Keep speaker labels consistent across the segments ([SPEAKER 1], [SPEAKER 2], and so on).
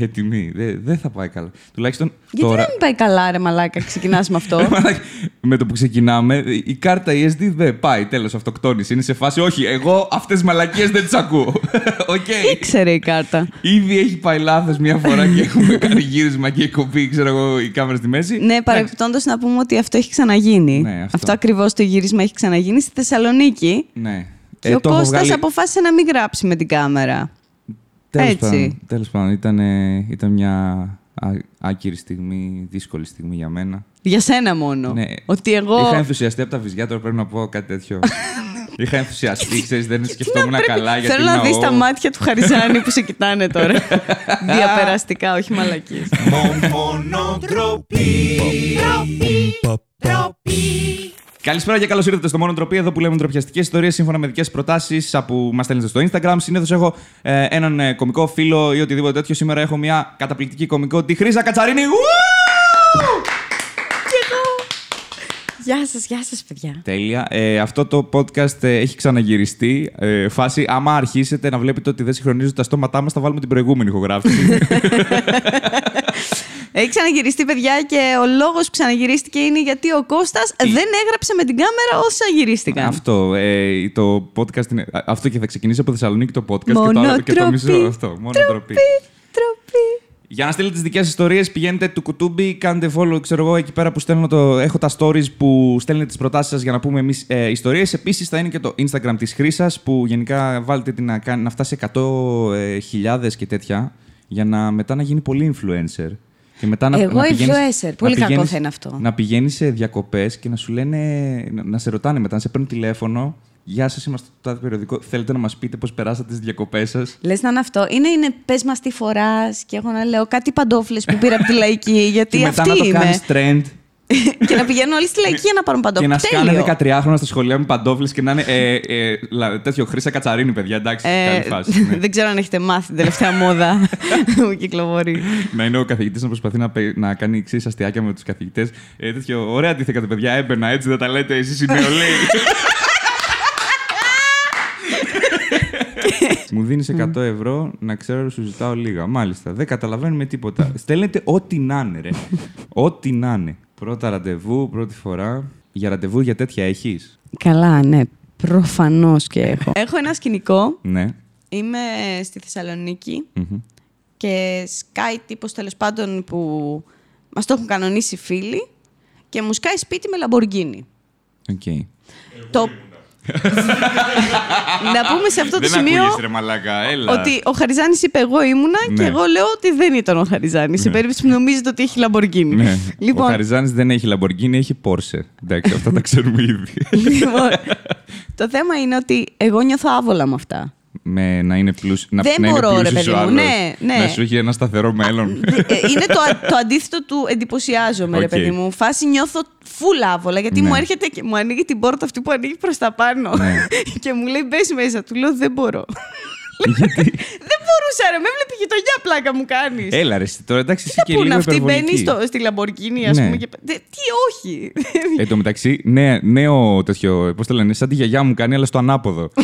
[SPEAKER 1] έτοιμη. Δεν δεν θα πάει καλά. Τουλάχιστον
[SPEAKER 2] Γιατί
[SPEAKER 1] τώρα.
[SPEAKER 2] να μην πάει καλά, ρε Μαλάκα, ξεκινάς με αυτό;
[SPEAKER 1] Μαλάκα, με το που ξεκινάμε, η κάρτα η SD δεν πάει. Τέλος, αυτοκτόνηση. Είναι σε φάση, όχι, εγώ αυτές τις μαλακίες δεν τις ακούω. Οκ.
[SPEAKER 2] Ήξερε η κάρτα;
[SPEAKER 1] Ήδη έχει πάει λάθος μια φορά και έχουμε κάνει γύρισμα και κοπεί, ξέρω εγώ, η κάμερα στη μέση.
[SPEAKER 2] Ναι, παρεμπιπτόντως να πούμε ότι αυτό έχει ξαναγίνει.
[SPEAKER 1] Ναι, αυτό.
[SPEAKER 2] αυτό ακριβώς το γύρισμα έχει ξαναγίνει στη Θεσσαλονίκη.
[SPEAKER 1] Ναι.
[SPEAKER 2] Και ο
[SPEAKER 1] το έχω
[SPEAKER 2] Κώστας
[SPEAKER 1] βγάλει-
[SPEAKER 2] αποφάσισε να μην γράψει με την κάμερα.
[SPEAKER 1] Τέλος
[SPEAKER 2] έτσι.
[SPEAKER 1] Πάντων, τέλος πάντων, ήταν, ε, ήταν μια α, άκυρη στιγμή, δύσκολη στιγμή για μένα.
[SPEAKER 2] Για σένα μόνο.
[SPEAKER 1] Ναι.
[SPEAKER 2] Ότι εγώ.
[SPEAKER 1] Είχα ενθουσιαστεί από τα βυζιά, τώρα πρέπει να πω κάτι τέτοιο. Είχα ενθουσιαστεί, ξέρεις, δεν σκεφτόμουν
[SPEAKER 2] Πρέπει-
[SPEAKER 1] καλά γιατί
[SPEAKER 2] Θέλω να δεις
[SPEAKER 1] ο-
[SPEAKER 2] τα μάτια του Χαριζάνη που σε κοιτάνε τώρα. Διαπεραστικά, όχι μαλακίες.
[SPEAKER 1] Καλησπέρα και καλώς ήρθατε στο Μόνο Τροπή. Εδώ που λέμε ντροπιαστικές ιστορίες σύμφωνα με δικές προτάσεις που μας στέλνετε στο Instagram. Συνήθως έχω ε, έναν ε, κωμικό φίλο ή οτιδήποτε τέτοιο. Σήμερα έχω μια καταπληκτική κωμικό, τη Χρύσα Κατσαρίνη. Ου!
[SPEAKER 2] Γεια σας, γεια σας παιδιά.
[SPEAKER 1] Τέλεια. Ε, αυτό το podcast ε, έχει ξαναγυριστεί. Ε, φάση, άμα αρχίσετε να βλέπετε ότι δεν συγχρονίζουν τα στόματά μας, θα βάλουμε την προηγούμενη ηχογράφηση.
[SPEAKER 2] Έχει ξαναγυριστεί, παιδιά, και ο λόγος που ξαναγυρίστηκε είναι γιατί ο Κώστας δεν έγραψε με την κάμερα όσα γυρίστηκαν.
[SPEAKER 1] αυτό. Ε, το podcast είναι, α, αυτό και θα ξεκινήσει από Θεσσαλονίκη το podcast και το,
[SPEAKER 2] Μόνο
[SPEAKER 1] άλλο- και το μισό
[SPEAKER 2] τροπή.
[SPEAKER 1] αυτό. Μόνο τροπή.
[SPEAKER 2] Τροπή.
[SPEAKER 1] Για να στείλετε τις δικές ιστορίες, πηγαίνετε του κουτούμπι, κάντε follow, ξέρω εγώ, εκεί πέρα που στέλνω το. Έχω τα stories που στέλνετε τις προτάσεις σας για να πούμε εμείς ε, ιστορίες. Επίσης θα είναι και το Instagram της Χρύσα που γενικά βάλετε την να, κάνει, να φτάσει 100.000 και τέτοια για να μετά να γίνει πολύ influencer. Και μετά να,
[SPEAKER 2] Εγώ
[SPEAKER 1] να πηγαίνεις-
[SPEAKER 2] influencer.
[SPEAKER 1] να
[SPEAKER 2] Πολύ κακό
[SPEAKER 1] πηγαίνεις-
[SPEAKER 2] θα είναι αυτό.
[SPEAKER 1] Να πηγαίνεις σε διακοπές και να σου λένε. να, να σε ρωτάνε μετά, να σε παίρνουν τηλέφωνο. Γεια σας, είμαστε το τάδε περιοδικό. Θέλετε να μας πείτε πώς περάσατε τις διακοπές σας;
[SPEAKER 2] Λες να είναι αυτό. Είναι, είναι πες μας τι φοράς και εγώ να λέω κάτι παντόφλες που πήρα από τη λαϊκή. Γιατί
[SPEAKER 1] Και μετά
[SPEAKER 2] αυτή
[SPEAKER 1] να το
[SPEAKER 2] είμαι.
[SPEAKER 1] κάνεις trend.
[SPEAKER 2] και να πηγαίνουν όλοι στη λαϊκή για να πάρουν
[SPEAKER 1] Και
[SPEAKER 2] παντόφλε.
[SPEAKER 1] να σκάνε 13 στα σχολεία με παντόφλες και να είναι ε, ε, λα- τέτοιο Χρύσα Κατσαρίνη, παιδιά. Εντάξει, καλή φάση. ναι.
[SPEAKER 2] Ε, δεν ξέρω αν έχετε μάθει την τελευταία μόδα που κυκλοφορεί.
[SPEAKER 1] να είναι ο καθηγητής να προσπαθεί να, πε- να κάνει εξής αστιάκια με τους καθηγητές. Ε, τέτοιο, ωραία αντίθεκατε, παιδιά. Έμπαινα έτσι, δεν τα λέτε εσείς οι νεολαίοι. Μου δίνεις 100 ευρώ να ξέρω σου ζητάω λίγα. Μάλιστα. Δεν καταλαβαίνουμε τίποτα. Στέλνετε ό,τι να είναι, ρε. ό,τι να είναι. Πρώτα ραντεβού, πρώτη φορά. Για ραντεβού για τέτοια έχεις;
[SPEAKER 2] Καλά, ναι. Προφανώς και έχω. έχω ένα σκηνικό.
[SPEAKER 1] Ναι.
[SPEAKER 2] Είμαι στη Θεσσαλονίκη
[SPEAKER 1] Μμμ.
[SPEAKER 2] και σκάει τύπος τέλος πάντων που μας το έχουν κανονίσει φίλοι και μου σκάει σπίτι με Lamborghini.
[SPEAKER 1] OK.
[SPEAKER 2] Το... να πούμε σε αυτό το
[SPEAKER 1] Δεν
[SPEAKER 2] σημείο
[SPEAKER 1] ακούγεσαι, ρε μαλάκα. Έλα.
[SPEAKER 2] ότι ο Χαριζάνης είπε εγώ ήμουνα και
[SPEAKER 1] Ναι.
[SPEAKER 2] εγώ λέω ότι δεν ήταν ο Χαριζάνης σε περίπτωση που νομίζετε ότι έχει Lamborghini.
[SPEAKER 1] Ναι. Ο
[SPEAKER 2] Λοιπόν,
[SPEAKER 1] Χαριζάνης δεν έχει Lamborghini, έχει Porsche. Εντάξει, αυτά τα ξέρουμε ήδη.
[SPEAKER 2] λοιπόν, το θέμα είναι ότι εγώ νιώθω άβολα με αυτά.
[SPEAKER 1] Με να είναι πλούσιο. Να,
[SPEAKER 2] Δεν
[SPEAKER 1] να
[SPEAKER 2] μπορώ,
[SPEAKER 1] είναι
[SPEAKER 2] ρε
[SPEAKER 1] πλούσιος
[SPEAKER 2] παιδί
[SPEAKER 1] ο
[SPEAKER 2] μου.
[SPEAKER 1] άλλος.
[SPEAKER 2] Ναι, ναι.
[SPEAKER 1] Να σου έχει ένα σταθερό μέλλον.
[SPEAKER 2] Ε, είναι το, α- το αντίθετο του εντυπωσιάζομαι, ρε
[SPEAKER 1] Οκ.
[SPEAKER 2] παιδί μου. Φάση νιώθω φουλ άβολα γιατί
[SPEAKER 1] Ναι.
[SPEAKER 2] μου έρχεται και μου ανοίγει την πόρτα αυτή που ανοίγει προς τα πάνω.
[SPEAKER 1] Ναι.
[SPEAKER 2] και μου λέει μπες μέσα. Του λέω δεν μπορώ.
[SPEAKER 1] Γιατί;
[SPEAKER 2] δεν μπορούσα, ρε. Με βλέπει γειτονιά πλάκα μου κάνεις.
[SPEAKER 1] Έλα, ρε, εσύ, τώρα εντάξει, εσύ και
[SPEAKER 2] Πού
[SPEAKER 1] λίγο
[SPEAKER 2] να αυτή μπαίνεις
[SPEAKER 1] υπερβολική.
[SPEAKER 2] στο, στη Lamborghini, ας
[SPEAKER 1] Ναι.
[SPEAKER 2] πούμε. Και... Δε- τι όχι.
[SPEAKER 1] Εν τω μεταξύ, νέα- νέο τέτοιο. Πώς το λένε, σαν τη γιαγιά μου κάνει, αλλά στο ανάποδο.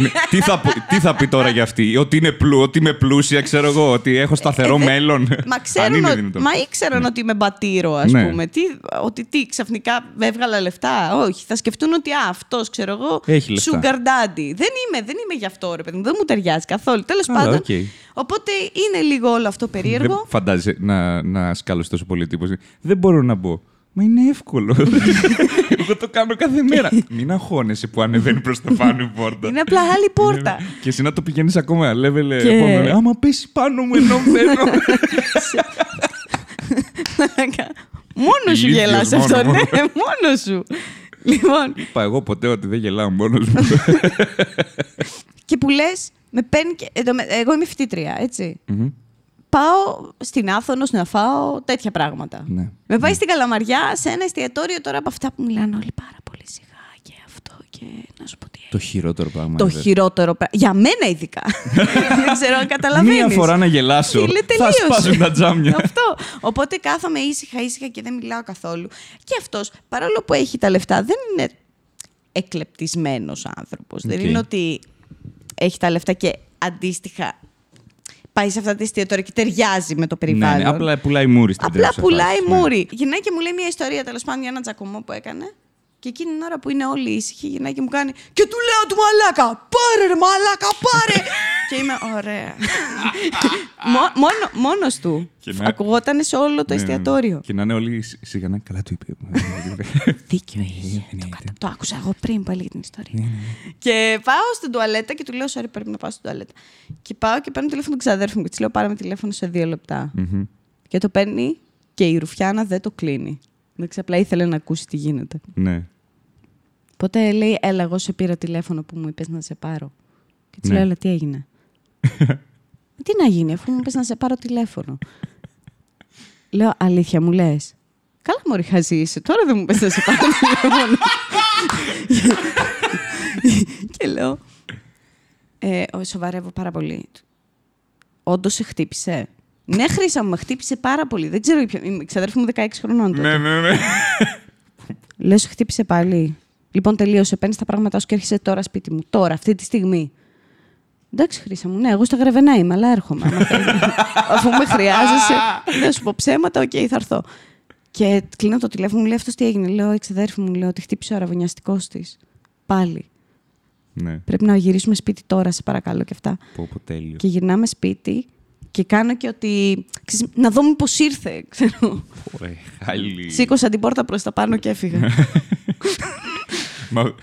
[SPEAKER 1] Ναι, τι, θα, πω- τι θα πει τώρα για αυτή, Ότι, είναι πλου, ότι είμαι πλούσια, ξέρω εγώ, ότι έχω σταθερό
[SPEAKER 2] Ε, δε-
[SPEAKER 1] μέλλον.
[SPEAKER 2] Μα
[SPEAKER 1] Αν
[SPEAKER 2] ξέρουν,
[SPEAKER 1] είναι
[SPEAKER 2] ότι-
[SPEAKER 1] δυνατόν.
[SPEAKER 2] μα ήξεραν ότι είμαι μπατίρω, ας
[SPEAKER 1] Ναι.
[SPEAKER 2] πούμε. Τι, ότι τι, ξαφνικά έβγαλα λεφτά; Όχι. Θα σκεφτούν ότι α, αυτός ξέρω εγώ.
[SPEAKER 1] Έχει λεφτά.
[SPEAKER 2] Sugar daddy. Δεν είμαι, δεν είμαι γι' αυτό, ρε παιδί μου. Δεν μου ταιριάζει καθόλου. Τέλος
[SPEAKER 1] Αλλά,
[SPEAKER 2] πάντων.
[SPEAKER 1] οκ.
[SPEAKER 2] Οπότε είναι λίγο όλο αυτό
[SPEAKER 1] Δεν
[SPEAKER 2] περίεργο.
[SPEAKER 1] φαντάζεσαι να, να σκάλωσε τόσο πολύ τύπο. Δεν μπορώ να μπω. Μα είναι εύκολο. Εγώ το κάνω κάθε μέρα. Μην αγχώνεσαι που ανεβαίνει προς τα πάνω η πόρτα.
[SPEAKER 2] Είναι απλά άλλη πόρτα.
[SPEAKER 1] Και εσύ να το πηγαίνεις ακόμα level
[SPEAKER 2] Και-
[SPEAKER 1] επόμενο. Άμα πέσει πάνω μου ενώ μπαίνω.
[SPEAKER 2] μόνος σου
[SPEAKER 1] Ηλίθιος,
[SPEAKER 2] γελάς
[SPEAKER 1] μόνο,
[SPEAKER 2] αυτό,
[SPEAKER 1] μόνο.
[SPEAKER 2] ναι, μόνος σου. Λοιπόν,
[SPEAKER 1] Είπα εγώ ποτέ ότι δεν γελάω μόνος μου.
[SPEAKER 2] και που λες, με παίρνει και. εδώ με- Εγώ είμαι φοιτήτρια, έτσι.
[SPEAKER 1] Μμμ.
[SPEAKER 2] Πάω στην Άθωνος να φάω τέτοια πράγματα.
[SPEAKER 1] Ναι.
[SPEAKER 2] Με πάει στην Καλαμαριά σε ένα εστιατόριο τώρα από αυτά που μιλάνε όλοι πάρα πολύ σιγά και αυτό και να σου πω τι
[SPEAKER 1] Το χειρότερο πράγμα.
[SPEAKER 2] Το
[SPEAKER 1] ever.
[SPEAKER 2] χειρότερο πράγμα. Για μένα ειδικά. Δεν ξέρω αν καταλαβαίνεις.
[SPEAKER 1] Μία φορά να γελάσω.
[SPEAKER 2] Φίλε,
[SPEAKER 1] θα
[SPEAKER 2] τελείωσε.
[SPEAKER 1] σπάσουν τα τζάμια.
[SPEAKER 2] Αυτό. Οπότε κάθομαι ήσυχα, ήσυχα και δεν μιλάω καθόλου. Και αυτός, παρόλο που έχει τα λεφτά, δεν είναι εκλεπτισμένος άνθρωπος. Δεν
[SPEAKER 1] Οκ.
[SPEAKER 2] είναι ότι έχει τα λεφτά και αντίστοιχα πάει σε αυτά τα εστιατόρια και ταιριάζει με το
[SPEAKER 1] Ναι,
[SPEAKER 2] περιβάλλον.
[SPEAKER 1] ναι, απλά πουλάει μούρη στην
[SPEAKER 2] Απλά
[SPEAKER 1] τρέχουσα
[SPEAKER 2] πουλάει
[SPEAKER 1] φάση, ναι.
[SPEAKER 2] μούρη. Γυρνάει και μου λέει μια ιστορία τέλος πάντων για ένα τσακωμό που έκανε. Και εκείνη την ώρα που είναι όλοι ήσυχοι, γυρνάει και μου κάνει Και του λέω του μαλάκα, πάρε ρε μαλάκα, πάρε! Και είμαι ωραία. Μό- μόνο, μόνος του.
[SPEAKER 1] Και να-
[SPEAKER 2] Ακουγόταν σε όλο το
[SPEAKER 1] Ναι, ναι.
[SPEAKER 2] εστιατόριο.
[SPEAKER 1] Και να είναι όλοι σ- σιγά να καλά του είπε.
[SPEAKER 2] Δίκιο έχει.
[SPEAKER 1] ναι,
[SPEAKER 2] το,
[SPEAKER 1] ναι.
[SPEAKER 2] κατα- το άκουσα εγώ πριν που έλεγε την ιστορία. Και πάω στην τουαλέτα και του λέω: Sorry, πρέπει να πάω στην τουαλέτα. Και πάω και παίρνω τηλέφωνο του ξαδέρφου μου και της λέω: Πάρε με τηλέφωνο σε δύο λεπτά.
[SPEAKER 1] Μμμ.
[SPEAKER 2] Και το παίρνει και η Ρουφιάνα δεν το κλείνει. Εντάξει, απλά ήθελε να ακούσει τι γίνεται.
[SPEAKER 1] Ναι.
[SPEAKER 2] Οπότε λέει: Έλα, εγώ σε πήρα τηλέφωνο που μου είπες να σε πάρω. Και της
[SPEAKER 1] Ναι.
[SPEAKER 2] λέω: Έλα, τι έγινε. «Ε, τι να γίνει, αφού μου είπε να σε πάρω τηλέφωνο. λέω: Αλήθεια, μου λες. Καλά, Μωρή, χαζή είσαι. Τώρα δεν μου πες να σε πάρω τηλέφωνο. και λέω: ε, «Ω, Σοβαρεύω πάρα πολύ. Όντως σε χτύπησε. Ναι, Χρήσα μου, με χτύπησε πάρα πολύ. Δεν ξέρω ποιο. Η ξαδέρφη μου 16 χρονών τότε.
[SPEAKER 1] Ναι, ναι, ναι.
[SPEAKER 2] Λέω, σε χτύπησε πάλι. Λοιπόν, τελείωσε. Παίρνεις τα πράγματά σου και έρχεσαι τώρα σπίτι μου. Τώρα, αυτή τη στιγμή. Εντάξει, Χρήσα μου, ναι, εγώ στα γρεβενά είμαι, αλλά έρχομαι. άμα θέλεις. Αφού με χρειάζεσαι, δεν σου πω ψέματα, οκ, θα έρθω. Και κλείνω το τηλέφωνο, μου λέει αυτός τι έγινε; Λέω, η ξαδέρφη μου, λέω, ότι χτύπησε ο αραβωνιαστικός της. Πάλι.
[SPEAKER 1] Ναι.
[SPEAKER 2] Πρέπει να γυρίσουμε σπίτι τώρα, σε παρακαλώ και αυτά.
[SPEAKER 1] Πω, πω, τέλειο.
[SPEAKER 2] Και γυρνάμε σπίτι και κάνω και ότι. Ξέρεις, να δω μήπως ήρθε, ξέρω.
[SPEAKER 1] Ωραία, χάλι.
[SPEAKER 2] Σήκωσα την πόρτα προς τα πάνω και έφυγα.
[SPEAKER 1] Μα-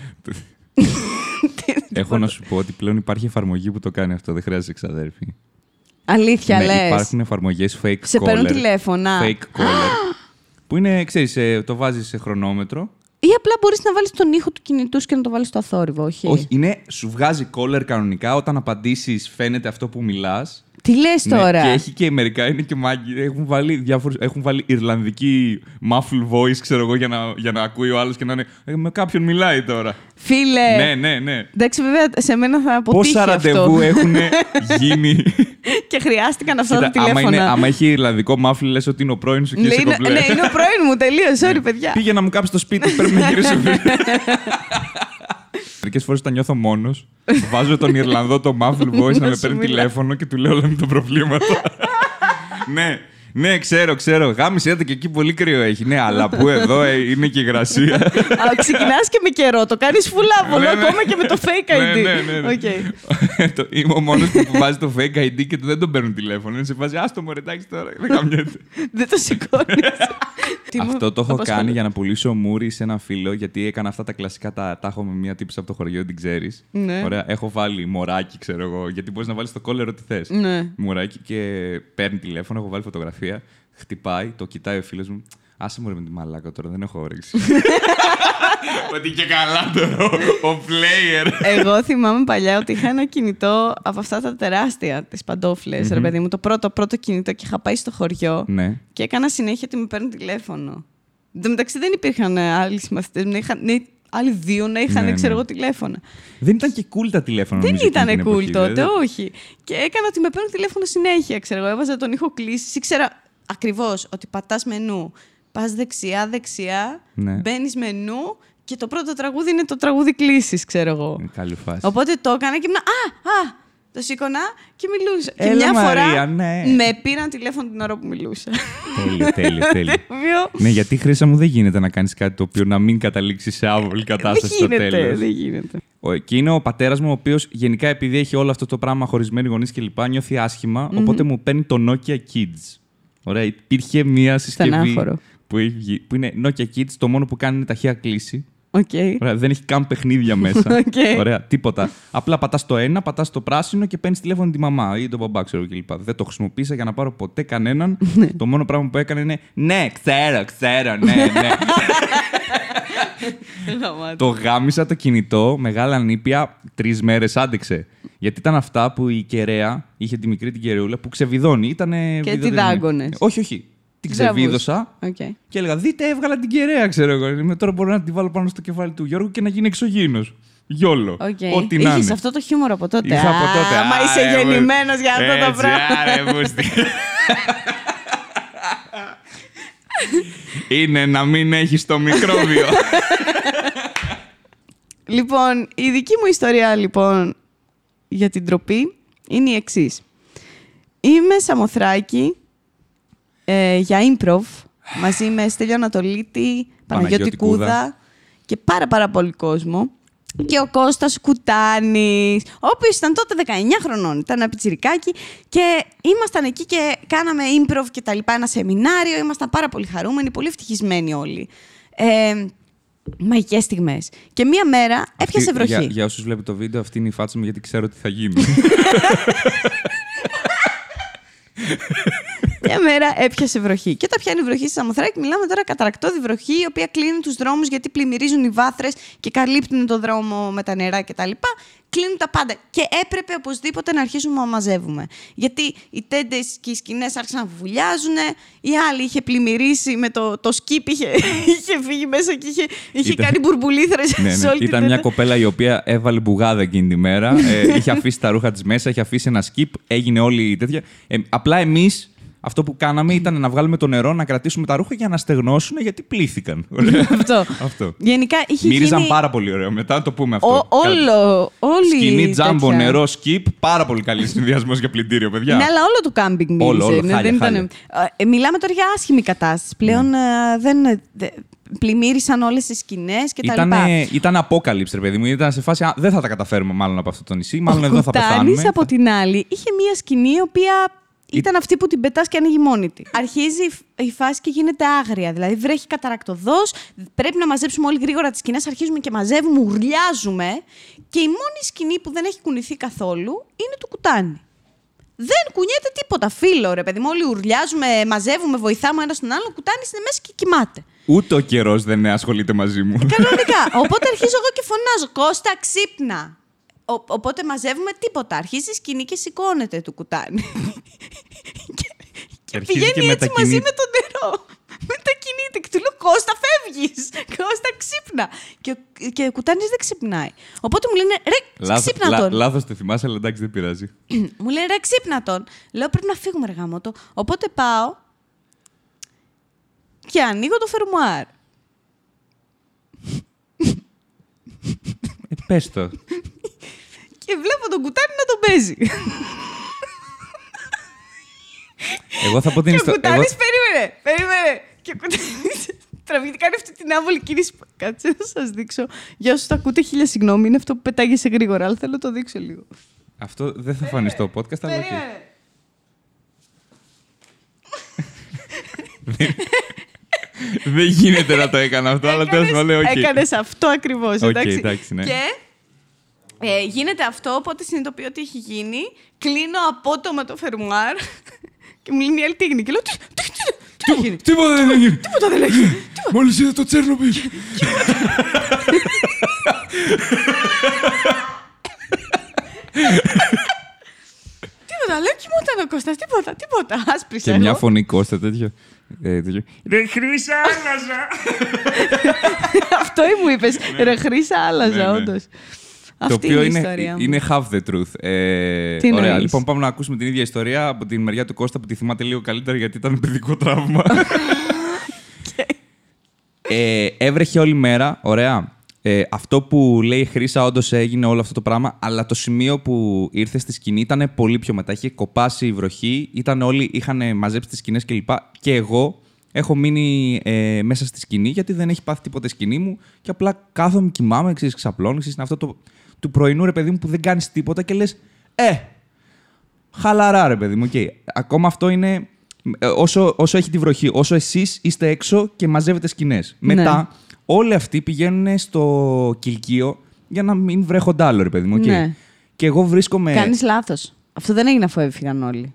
[SPEAKER 1] Έχω να σου πω ότι πλέον υπάρχει εφαρμογή που το κάνει αυτό. Δεν χρειάζεται εξαδέρφη.
[SPEAKER 2] Αλήθεια,
[SPEAKER 1] Ναι,
[SPEAKER 2] λες.
[SPEAKER 1] υπάρχουν εφαρμογές fake
[SPEAKER 2] Σε
[SPEAKER 1] caller.
[SPEAKER 2] παίρνουν τηλέφωνα.
[SPEAKER 1] Fake caller. που είναι, ξέρεις, ε, το βάζεις σε χρονόμετρο.
[SPEAKER 2] Ή απλά μπορείς να βάλεις τον ήχο του κινητού σου και να το βάλεις στο αθόρυβο, όχι;
[SPEAKER 1] Όχι, είναι, σου βγάζει caller κανονικά. Όταν απαντήσεις φαίνεται αυτό που μιλάς.
[SPEAKER 2] Τι λες
[SPEAKER 1] Ναι,
[SPEAKER 2] τώρα;
[SPEAKER 1] και έχει και μερικά είναι και μάγκη. Έχουν βάλει, διάφορους, έχουν βάλει Ιρλανδική muffle voice, ξέρω εγώ, για να, για να ακούει ο άλλος και να είναι. «Ε, με κάποιον μιλάει τώρα.
[SPEAKER 2] Φίλε.
[SPEAKER 1] Ναι, ναι, ναι.
[SPEAKER 2] Εντάξει, βέβαια, σε μένα θα αποτύχει
[SPEAKER 1] Πόσα
[SPEAKER 2] αυτό.
[SPEAKER 1] ραντεβού έχουν γίνει;
[SPEAKER 2] και χρειάστηκαν αυτά
[SPEAKER 1] Κοίτα,
[SPEAKER 2] τα
[SPEAKER 1] άμα,
[SPEAKER 2] τηλέφωνα.
[SPEAKER 1] είναι, άμα έχει Ιρλανδικό muffle, λες ότι είναι ο πρώην σου και
[SPEAKER 2] Ναι,
[SPEAKER 1] είσαι
[SPEAKER 2] είναι,
[SPEAKER 1] κομπλέ.
[SPEAKER 2] ναι, είναι ο πρώην μου, τελείως. Sorry, παιδιά.
[SPEAKER 1] Πήγε να μου κάψει το σπίτι, πρέπει να γυρίσω. Μερικές φορές όταν νιώθω μόνος, βάζω τον Ιρλανδό το muffle voice να με
[SPEAKER 2] σου
[SPEAKER 1] παίρνει
[SPEAKER 2] μιλά.
[SPEAKER 1] τηλέφωνο και του λέω όλα μου τα προβλήματα. ναι, ναι, ξέρω, ξέρω. Γάμισε το και εκεί πολύ κρύο έχει. Ναι, αλλά που εδώ ε, είναι και υγρασία.
[SPEAKER 2] Ξεκινάς και με καιρό, το κάνεις φουλάβολο
[SPEAKER 1] Ναι, ναι.
[SPEAKER 2] ακόμα και με το fake
[SPEAKER 1] Ναι,
[SPEAKER 2] ID.
[SPEAKER 1] ναι, ναι, ναι.
[SPEAKER 2] Οκ.
[SPEAKER 1] Το- Είμαι ο μόνος που βάζει το fake ID και του δεν τον παίρνουν τηλέφωνο. Είναι σε φάση, άστο μου ρετάκι τώρα. Δεν καμιέται.
[SPEAKER 2] Δεν το σηκώνεις.
[SPEAKER 1] Αυτό το έχω κάνει για να πουλήσω μούρι σε ένα φίλο, γιατί έκανα αυτά τα κλασικά. Τα, τα έχω με μία τύψη από το χωριό, την ξέρεις.
[SPEAKER 2] Ναι.
[SPEAKER 1] Ωραία, έχω βάλει μωράκι, ξέρω εγώ, γιατί μπορείς να βάλεις το κόλλερο ό,τι θες.
[SPEAKER 2] Ναι.
[SPEAKER 1] Μωράκι και παίρνει τηλέφωνο, έχω βάλει φωτογραφία, χτυπάει, το κοιτάει ο φίλος μου. Άσε μου ρε με τη μαλάκα τώρα, δεν έχω όρεξη. Ότι και καλά τώρα, ο- ο player.
[SPEAKER 2] Εγώ θυμάμαι παλιά ότι είχα ένα κινητό από αυτά τα τεράστια, τις παντόφλες, ρε παιδί μου. Το πρώτο, πρώτο κινητό και είχα πάει στο χωριό
[SPEAKER 1] ναι.
[SPEAKER 2] και έκανα συνέχεια ότι με παίρνουν τηλέφωνο. Εν τω μεταξύ δεν υπήρχαν ε, άλλοι συμμαθητές. Ναι, άλλοι δύο να είχαν,
[SPEAKER 1] Ναι,
[SPEAKER 2] ξέρω
[SPEAKER 1] ναι.
[SPEAKER 2] εγώ, τηλέφωνα.
[SPEAKER 1] Δεν ήταν και cool τα τηλέφωνα.
[SPEAKER 2] Δεν
[SPEAKER 1] νομίζω, εκείνη
[SPEAKER 2] ήταν
[SPEAKER 1] την
[SPEAKER 2] cool
[SPEAKER 1] εποχή,
[SPEAKER 2] τότε,
[SPEAKER 1] δεν-
[SPEAKER 2] όχι. Και έκανα ότι με παίρνουν τηλέφωνο συνέχεια, ξέρω εγώ. Έβαζα τον ήχο κλήση. Ήξερα ακριβώς ότι πατάς μενού. Πας δεξιά, δεξιά,
[SPEAKER 1] Ναι.
[SPEAKER 2] μπαίνεις μενού και το πρώτο τραγούδι είναι το τραγούδι κλήση, ξέρω εγώ.
[SPEAKER 1] Είναι Καλή φάση.
[SPEAKER 2] Οπότε το έκανα και ήμουν. Α, α! Το σήκωνα και μιλούσα. και
[SPEAKER 1] Έλα,
[SPEAKER 2] μια
[SPEAKER 1] Μαρία,
[SPEAKER 2] φορά
[SPEAKER 1] ναι.
[SPEAKER 2] με πήραν τηλέφωνο την ώρα που μιλούσα.
[SPEAKER 1] τέλειο, τέλειο, τέλειο.
[SPEAKER 2] Βιο-
[SPEAKER 1] ναι, γιατί χρήσα μου δεν γίνεται να κάνεις κάτι το οποίο να μην καταλήξεις σε άβολη κατάσταση
[SPEAKER 2] δεν
[SPEAKER 1] στο
[SPEAKER 2] γίνεται,
[SPEAKER 1] τέλος.
[SPEAKER 2] δεν γίνεται.
[SPEAKER 1] Και είναι ο πατέρας μου, ο οποίος γενικά επειδή έχει όλο αυτό το πράγμα χωρισμένοι γονείς κλπ. νιώθει άσχημα, οπότε μου παίρνει το Nokia Kids. Ωραία, υπήρχε μία συσκευή
[SPEAKER 2] Στενάχωρο.
[SPEAKER 1] Που, έχει βγει- που είναι Nokia Kids, το μόνο που κάνει είναι ταχεία κλίση.
[SPEAKER 2] Οκ.
[SPEAKER 1] Ωραία, δεν έχει καν παιχνίδια μέσα.
[SPEAKER 2] Οκ.
[SPEAKER 1] Ωραία, τίποτα. Απλά πατάς το ένα, πατάς το πράσινο και παίρνεις τηλέφωνο τη μαμά ή τον μπαμπά, ξέρω κλπ. Δεν το χρησιμοποίησα για να πάρω ποτέ κανέναν.
[SPEAKER 2] Ναι.
[SPEAKER 1] το μόνο πράγμα που έκανε είναι Ναι, ξέρω, ξέρω, ναι, ναι.
[SPEAKER 2] Γαμάτο.
[SPEAKER 1] το γάμησα το κινητό, μεγάλα νήπια, τρεις μέρες άντεξε. Γιατί ήταν αυτά που η κεραία είχε τη μικρή την κεραιούλα που ξεβιδώνει. Ήτανε
[SPEAKER 2] Και
[SPEAKER 1] βιδωμένη.
[SPEAKER 2] τη δάγκωνες.
[SPEAKER 1] Όχι, όχι. Την
[SPEAKER 2] Ζαβούς.
[SPEAKER 1] ξεβίδωσα
[SPEAKER 2] Οκ.
[SPEAKER 1] και έλεγα: Δείτε, έβγαλα την κεραία, ξέρω εγώ. Είμαι, τώρα μπορώ να τη βάλω πάνω στο κεφάλι του Γιώργου και να γίνει εξωγήινος. Γιόλο.
[SPEAKER 2] Οκ.
[SPEAKER 1] Ό,τι να
[SPEAKER 2] Είχες
[SPEAKER 1] είναι.
[SPEAKER 2] αυτό το χιούμορ από τότε;
[SPEAKER 1] Είχα από τότε.
[SPEAKER 2] Α, Μα
[SPEAKER 1] Α,
[SPEAKER 2] είσαι
[SPEAKER 1] ρε,
[SPEAKER 2] γεννημένος για αυτό το
[SPEAKER 1] έτσι,
[SPEAKER 2] πράγμα.
[SPEAKER 1] άρε, μούστη. Είναι να μην έχεις το μικρόβιο.
[SPEAKER 2] Λοιπόν, η δική μου ιστορία λοιπόν για την τροπή είναι η εξής. Είμαι Σαμοθράκη ε, για improv μαζί με Στέλιο Ανατολίτη, Παναγιώτη
[SPEAKER 1] Παναγιώτη Κούδα.
[SPEAKER 2] Κούδα και πάρα πάρα πολύ κόσμο. Και ο Κώστας Κουτάνης, ο οποίος ήταν τότε 19 χρονών, ήταν ένα πιτσιρικάκι και ήμασταν εκεί και κάναμε improv και τα λοιπά, ένα σεμινάριο, ήμασταν πάρα πολύ χαρούμενοι, πολύ ευτυχισμένοι όλοι. Ε, μαγικές στιγμές. Και μία μέρα έπιασε
[SPEAKER 1] Αυτή-
[SPEAKER 2] βροχή.
[SPEAKER 1] Για, για όσους βλέπουν το βίντεο, αυτή είναι η φάτσα μου γιατί ξέρω τι θα γίνει.
[SPEAKER 2] Μια μέρα έπιασε βροχή. Και όταν πιάνει βροχή στη Σαμοθράκη, μιλάμε τώρα καταρακτώδη βροχή, η οποία κλείνει τους δρόμους γιατί πλημμυρίζουν οι βάθρες και καλύπτουν το δρόμο με τα νερά κτλ. Κλείνουν τα πάντα. Και έπρεπε οπωσδήποτε να αρχίσουμε να μαζεύουμε. Γιατί οι τέντες και οι σκηνές άρχισαν να βουλιάζουν. Η άλλη είχε πλημμυρίσει με το, το σκύπ, είχε, είχε φύγει μέσα και είχε, είχε
[SPEAKER 1] Ήταν-
[SPEAKER 2] κάνει μπουρμπουλήθρες
[SPEAKER 1] ναι,
[SPEAKER 2] σε
[SPEAKER 1] ναι.
[SPEAKER 2] όλη την
[SPEAKER 1] Ήταν μια
[SPEAKER 2] τέντα.
[SPEAKER 1] κοπέλα η οποία έβαλε μπουγάδα εκείνη τη μέρα. ε, είχε αφήσει τα ρούχα της μέσα, είχε αφήσει ένα skip, έγινε όλη η τέτοια. Ε, απλά εμείς αυτό που κάναμε ήταν να βγάλουμε το νερό, να κρατήσουμε τα ρούχα για να στεγνώσουν γιατί πλήθηκαν. Ωραία.
[SPEAKER 2] Αυτό.
[SPEAKER 1] αυτό.
[SPEAKER 2] Γενικά είχε
[SPEAKER 1] Μύριζαν
[SPEAKER 2] γίνει
[SPEAKER 1] πάρα πολύ ωραίο. Μετά να το πούμε αυτό.
[SPEAKER 2] ο- όλο, όλη
[SPEAKER 1] Σκηνή,
[SPEAKER 2] η
[SPEAKER 1] τζάμπο,
[SPEAKER 2] τέτοια.
[SPEAKER 1] νερό, skip. Πάρα πολύ καλή συνδυασμός για πλυντήριο, παιδιά.
[SPEAKER 2] Ναι, αλλά όλο το κάμπινγκ μίλησε.
[SPEAKER 1] Όλο, όλο,
[SPEAKER 2] ναι,
[SPEAKER 1] χάλια,
[SPEAKER 2] δεν ήταν...
[SPEAKER 1] χάλια.
[SPEAKER 2] Ε, μιλάμε τώρα για άσχημη κατάσταση. Πλέον ε, δεν. δε- πλημμύρισαν όλες οι σκηνές και τα
[SPEAKER 1] Ήταν,
[SPEAKER 2] λοιπά.
[SPEAKER 1] ήταν απόκαλυψη, ρε παιδί μου. Ήταν σε φάση. «Α, δεν θα τα καταφέρουμε μάλλον από αυτό το νησί. Μάλλον
[SPEAKER 2] Ο
[SPEAKER 1] εδώ θα
[SPEAKER 2] Κουτάνης,
[SPEAKER 1] πεθάνουμε.
[SPEAKER 2] από την άλλη, είχε μία σκηνή η οποία ήταν αυτή που την πετάς και ανοίγει μόνη τη. Αρχίζει η φ- η φάση και γίνεται άγρια. Δηλαδή βρέχει καταρακτοδός, πρέπει να μαζέψουμε όλοι γρήγορα τις σκηνές, αρχίζουμε και μαζεύουμε, ουρλιάζουμε και η μόνη σκηνή που δεν έχει κουνηθεί καθόλου είναι του κουτάνι. Δεν κουνιέται τίποτα. Φίλο, ρε παιδί μου. Όλοι ουρλιάζουμε, μαζεύουμε, βοηθάμε ο ένας τον άλλο. Ο κουτάνι είναι μέσα και κοιμάται.
[SPEAKER 1] Ούτε ο καιρός δεν ασχολείται μαζί μου.
[SPEAKER 2] Κανονικά. Οπότε αρχίζω εγώ και φωνάζω. Κώστα, ξύπνα. Ο- οπότε μαζεύουμε τίποτα. Αρχίζει η σκηνή και σηκώνεται του κουτάνι. και, και
[SPEAKER 1] αρχίζει
[SPEAKER 2] πηγαίνει
[SPEAKER 1] και
[SPEAKER 2] έτσι
[SPEAKER 1] μετακινεί-
[SPEAKER 2] μαζί με το νερό. Μετακινείται και του λέω Κώστα φεύγεις. Κώστα ξύπνα. Και, ο- και ο κουτάνης δεν ξυπνάει. Οπότε μου λένε ρε ξύπνα τον.
[SPEAKER 1] Λάθος το θυμάσαι, αλλά εντάξει δεν πειράζει.
[SPEAKER 2] μου λένε ρε ξύπνα τον. Λέω πρέπει να φύγουμε ρε γαμώτο. Οπότε πάω και ανοίγω το φερμουάρ.
[SPEAKER 1] Ε, πες το.
[SPEAKER 2] Και βλέπω τον κουτάνι να τον παίζει.
[SPEAKER 1] Εγώ θα πω την
[SPEAKER 2] Και ο
[SPEAKER 1] ιστορία.
[SPEAKER 2] Κουτάνης περίμενε, περίμενε. Και ο Κουτάνης τραβήξει, κάνει αυτή την άβολη κίνηση. Κάτσε να σας δείξω. Για όσους το ακούτε, χίλια συγγνώμη, είναι αυτό που πετάγεσαι γρήγορα, αλλά θέλω να το δείξω λίγο.
[SPEAKER 1] Αυτό δεν θα φανεί στο podcast, αλλά οκ.
[SPEAKER 2] Περίμενε.
[SPEAKER 1] Δεν γίνεται να το έκανα αυτό, αλλά τέλος πάντων λέω οκ.
[SPEAKER 2] Έκανες αυτό ακριβώς,
[SPEAKER 1] Οκ,
[SPEAKER 2] εντάξει.
[SPEAKER 1] εντάξει, ναι.
[SPEAKER 2] Και ε, γίνεται αυτό, οπότε συνειδητοποιώ ότι έχει γίνει. Κλείνω απότομα το φερμουάρ και μου λένε η άλλη τι έγινε. Και λέω, τι, τι, τι, τι έγινε.
[SPEAKER 1] Τίποτα δεν έγινε.
[SPEAKER 2] Τίποτα δεν έγινε.
[SPEAKER 1] Μόλις είδα το Τσέρνομπιλ.
[SPEAKER 2] Τίποτα, λέω κοιμόταν ο Κώστας, τίποτα, τίποτα. Άσπρισα
[SPEAKER 1] Και
[SPEAKER 2] εγώ.
[SPEAKER 1] μια φωνή Κώστα τέτοιο. Ε, τέτοιο. Ρε Χρύσα, άλλαζα.
[SPEAKER 2] Αυτό μου είπες. Ρε Χρύσα, άλλαζα,
[SPEAKER 1] Ναι, ναι.
[SPEAKER 2] όντως.
[SPEAKER 1] Το
[SPEAKER 2] Αυτή
[SPEAKER 1] οποίο
[SPEAKER 2] είναι η
[SPEAKER 1] είναι,
[SPEAKER 2] ιστορία μου.
[SPEAKER 1] είναι half the truth. Ε,
[SPEAKER 2] Τι
[SPEAKER 1] ωραία,
[SPEAKER 2] εννοείς;
[SPEAKER 1] λοιπόν, πάμε να ακούσουμε την ίδια ιστορία από τη μεριά του Κώστα που τη θυμάται λίγο καλύτερα γιατί ήταν παιδικό τραύμα. ε, έβρεχε όλη μέρα, ωραία. Ε, αυτό που λέει η Χρύσα, όντως έγινε όλο αυτό το πράγμα, αλλά το σημείο που ήρθε στη σκηνή ήταν πολύ πιο μετά. Είχε κοπάσει η βροχή, ήταν όλοι, είχαν μαζέψει τις σκηνές κλπ. Και εγώ έχω μείνει ε, μέσα στη σκηνή γιατί δεν έχει πάθει τίποτα η σκηνή μου και απλά κάθομαι, κοιμάμαι, ξέρεις, ξαπλώνω. ξέρεις, Είναι αυτό το, του πρωινού ρε παιδί μου που δεν κάνεις τίποτα και λες, Ε, χαλαρά ρε παιδί μου. οκ. Ακόμα αυτό είναι. ε, Όσο, όσο έχει τη βροχή, όσο εσείς είστε έξω και μαζεύετε σκηνές.
[SPEAKER 2] Ναι.
[SPEAKER 1] Μετά, όλοι αυτοί πηγαίνουν στο κυλικείο για να μην βρέχονται άλλο, ρε παιδί μου. οκ.
[SPEAKER 2] Ναι.
[SPEAKER 1] Και εγώ βρίσκομαι.
[SPEAKER 2] Κάνεις λάθος. Αυτό δεν έγινε αφού έφυγαν όλοι.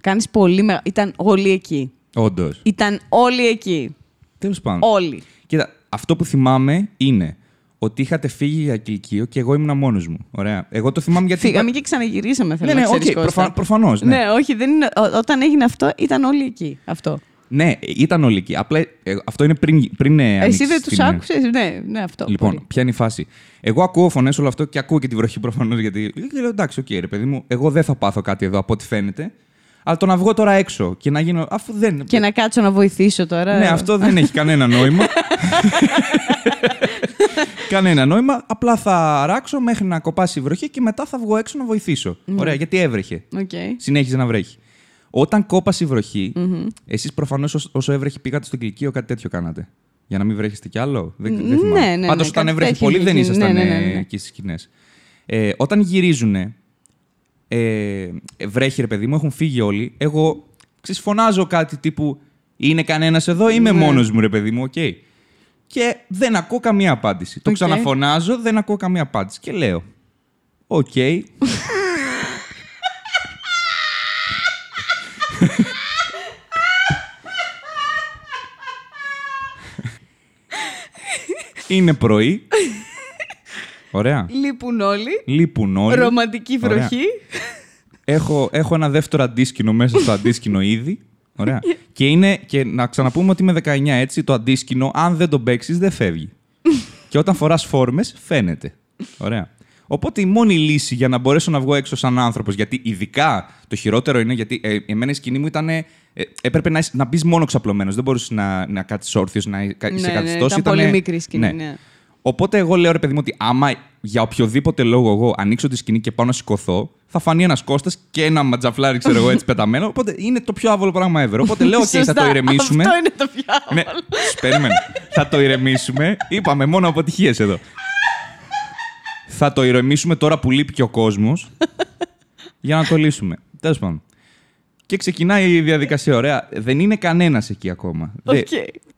[SPEAKER 2] Κάνεις πολύ μεγάλο. Ήταν όλοι εκεί.
[SPEAKER 1] Όντως.
[SPEAKER 2] Ήταν όλοι εκεί.
[SPEAKER 1] Τέλος πάντων.
[SPEAKER 2] Όλοι.
[SPEAKER 1] Κοίτα, αυτό που θυμάμαι είναι ότι είχατε φύγει για κυλικείο και εγώ ήμουν μόνος μου. Ωραία. Εγώ το θυμάμαι γιατί.
[SPEAKER 2] Φύγαμε και ξαναγυρίσαμε, θέλω
[SPEAKER 1] Ναι,
[SPEAKER 2] να
[SPEAKER 1] ναι,
[SPEAKER 2] ξέρεις,
[SPEAKER 1] οκ,
[SPEAKER 2] Κώστα.
[SPEAKER 1] προφα- προφανώς, ναι.
[SPEAKER 2] Ναι, όχι, δεν είναι... ό- όταν έγινε αυτό, ήταν όλοι εκεί. Αυτό.
[SPEAKER 1] Ναι, ήταν όλοι εκεί. Απλά ε, αυτό είναι πριν, πριν ε,
[SPEAKER 2] Εσύ
[SPEAKER 1] ανοίξεις
[SPEAKER 2] δεν τους
[SPEAKER 1] την-
[SPEAKER 2] άκουσες, ναι, ναι, αυτό.
[SPEAKER 1] Λοιπόν,
[SPEAKER 2] πολύ.
[SPEAKER 1] ποια είναι η φάση; Εγώ ακούω φωνές όλο αυτό και ακούω και τη βροχή προφανώς γιατί. Και λέω εντάξει, οκ, ρε παιδί μου, εγώ δεν θα πάθω κάτι εδώ από ό,τι φαίνεται. Αλλά το να βγω τώρα έξω και να γίνω. Αφού δεν.
[SPEAKER 2] Και να κάτσω να βοηθήσω τώρα.
[SPEAKER 1] Ναι, αυτό δεν έχει κανένα νόημα. κανένα νόημα. Απλά θα ράξω μέχρι να κοπάσει η βροχή και μετά θα βγω έξω να βοηθήσω. Ωραία, γιατί έβρεχε.
[SPEAKER 2] Οκ.
[SPEAKER 1] Συνέχιζε να βρέχει. Όταν κόπασε η βροχή, εσείς προφανώς όσο, όσο έβρεχε πήγατε στο κυλικείο, κάτι τέτοιο κάνατε. Για να μην βρέχεστε κι άλλο. Δεν, δεν
[SPEAKER 2] Ναι,
[SPEAKER 1] θυμάμαι.
[SPEAKER 2] ναι, ναι,
[SPEAKER 1] Πάντως,
[SPEAKER 2] κάτι
[SPEAKER 1] όταν έβρεχε
[SPEAKER 2] τέτοιο
[SPEAKER 1] πολύ,
[SPEAKER 2] είχε
[SPEAKER 1] δεν
[SPEAKER 2] γίνει.
[SPEAKER 1] ήσασταν
[SPEAKER 2] Ναι, ναι, ναι,
[SPEAKER 1] ε,
[SPEAKER 2] ναι.
[SPEAKER 1] εκεί στις σκηνές. Ε, όταν γυρίζουνε, ε, βρέχει ρε παιδί μου, έχουν φύγει όλοι. Εγώ ξέρεις, φωνάζω κάτι τύπου Είναι κανένας εδώ, είμαι
[SPEAKER 2] Ναι.
[SPEAKER 1] μόνος μου, ρε παιδί μου, οκ. Και δεν ακούω καμία απάντηση. Το
[SPEAKER 2] Οκ.
[SPEAKER 1] ξαναφωνάζω, δεν ακούω καμία απάντηση. Και λέω, Οκ. Είναι πρωί. Ωραία.
[SPEAKER 2] Λείπουν όλοι.
[SPEAKER 1] Λείπουν όλοι.
[SPEAKER 2] Ρομαντική
[SPEAKER 1] Ωραία.
[SPEAKER 2] βροχή.
[SPEAKER 1] Έχω, έχω ένα δεύτερο αντίσκηνο μέσα στο αντίσκηνο ήδη. Ωραία. και, είναι, και να ξαναπούμε ότι είμαι 19 έτσι, το αντίσκηνο, αν δεν το παίξεις, δεν φεύγει. και όταν φοράς φόρμες, φαίνεται. Ωραία. Οπότε η μόνη λύση για να μπορέσω να βγω έξω σαν άνθρωπος, γιατί ειδικά το χειρότερο είναι γιατί ε, εμένα η σκηνή μου ήταν. Ε, έπρεπε να, είσαι- να μπεις μόνο ξαπλωμένος. Δεν μπορούσες να, να κάτσεις όρθιος, να είσαι
[SPEAKER 2] Ναι, ναι,
[SPEAKER 1] καθιστός.
[SPEAKER 2] ήταν πολύ μικρή σκηνή, ναι.
[SPEAKER 1] Οπότε εγώ λέω ρε παιδί μου ότι άμα για οποιοδήποτε λόγο εγώ ανοίξω τη σκηνή και πάω να σηκωθώ, θα φανεί ένας Κώστας και ένα ματζαφλάρι, ξέρω εγώ, έτσι πεταμένο. Οπότε είναι το πιο άβολο πράγμα ever. Οπότε λέω, OK, θα
[SPEAKER 2] Σωστά.
[SPEAKER 1] το ηρεμήσουμε.
[SPEAKER 2] Αυτό είναι το πιο
[SPEAKER 1] Ναι,
[SPEAKER 2] άβολο.
[SPEAKER 1] σ, περίμενε. θα το ηρεμήσουμε. Είπαμε μόνο αποτυχίες εδώ. θα το ηρεμήσουμε τώρα που λείπει και ο κόσμος για να το λύσουμε. Τέλος πάντων. Και ξεκινάει η διαδικασία. Ωραία. Δεν είναι κανένας εκεί ακόμα. Δε-
[SPEAKER 2] Οκ.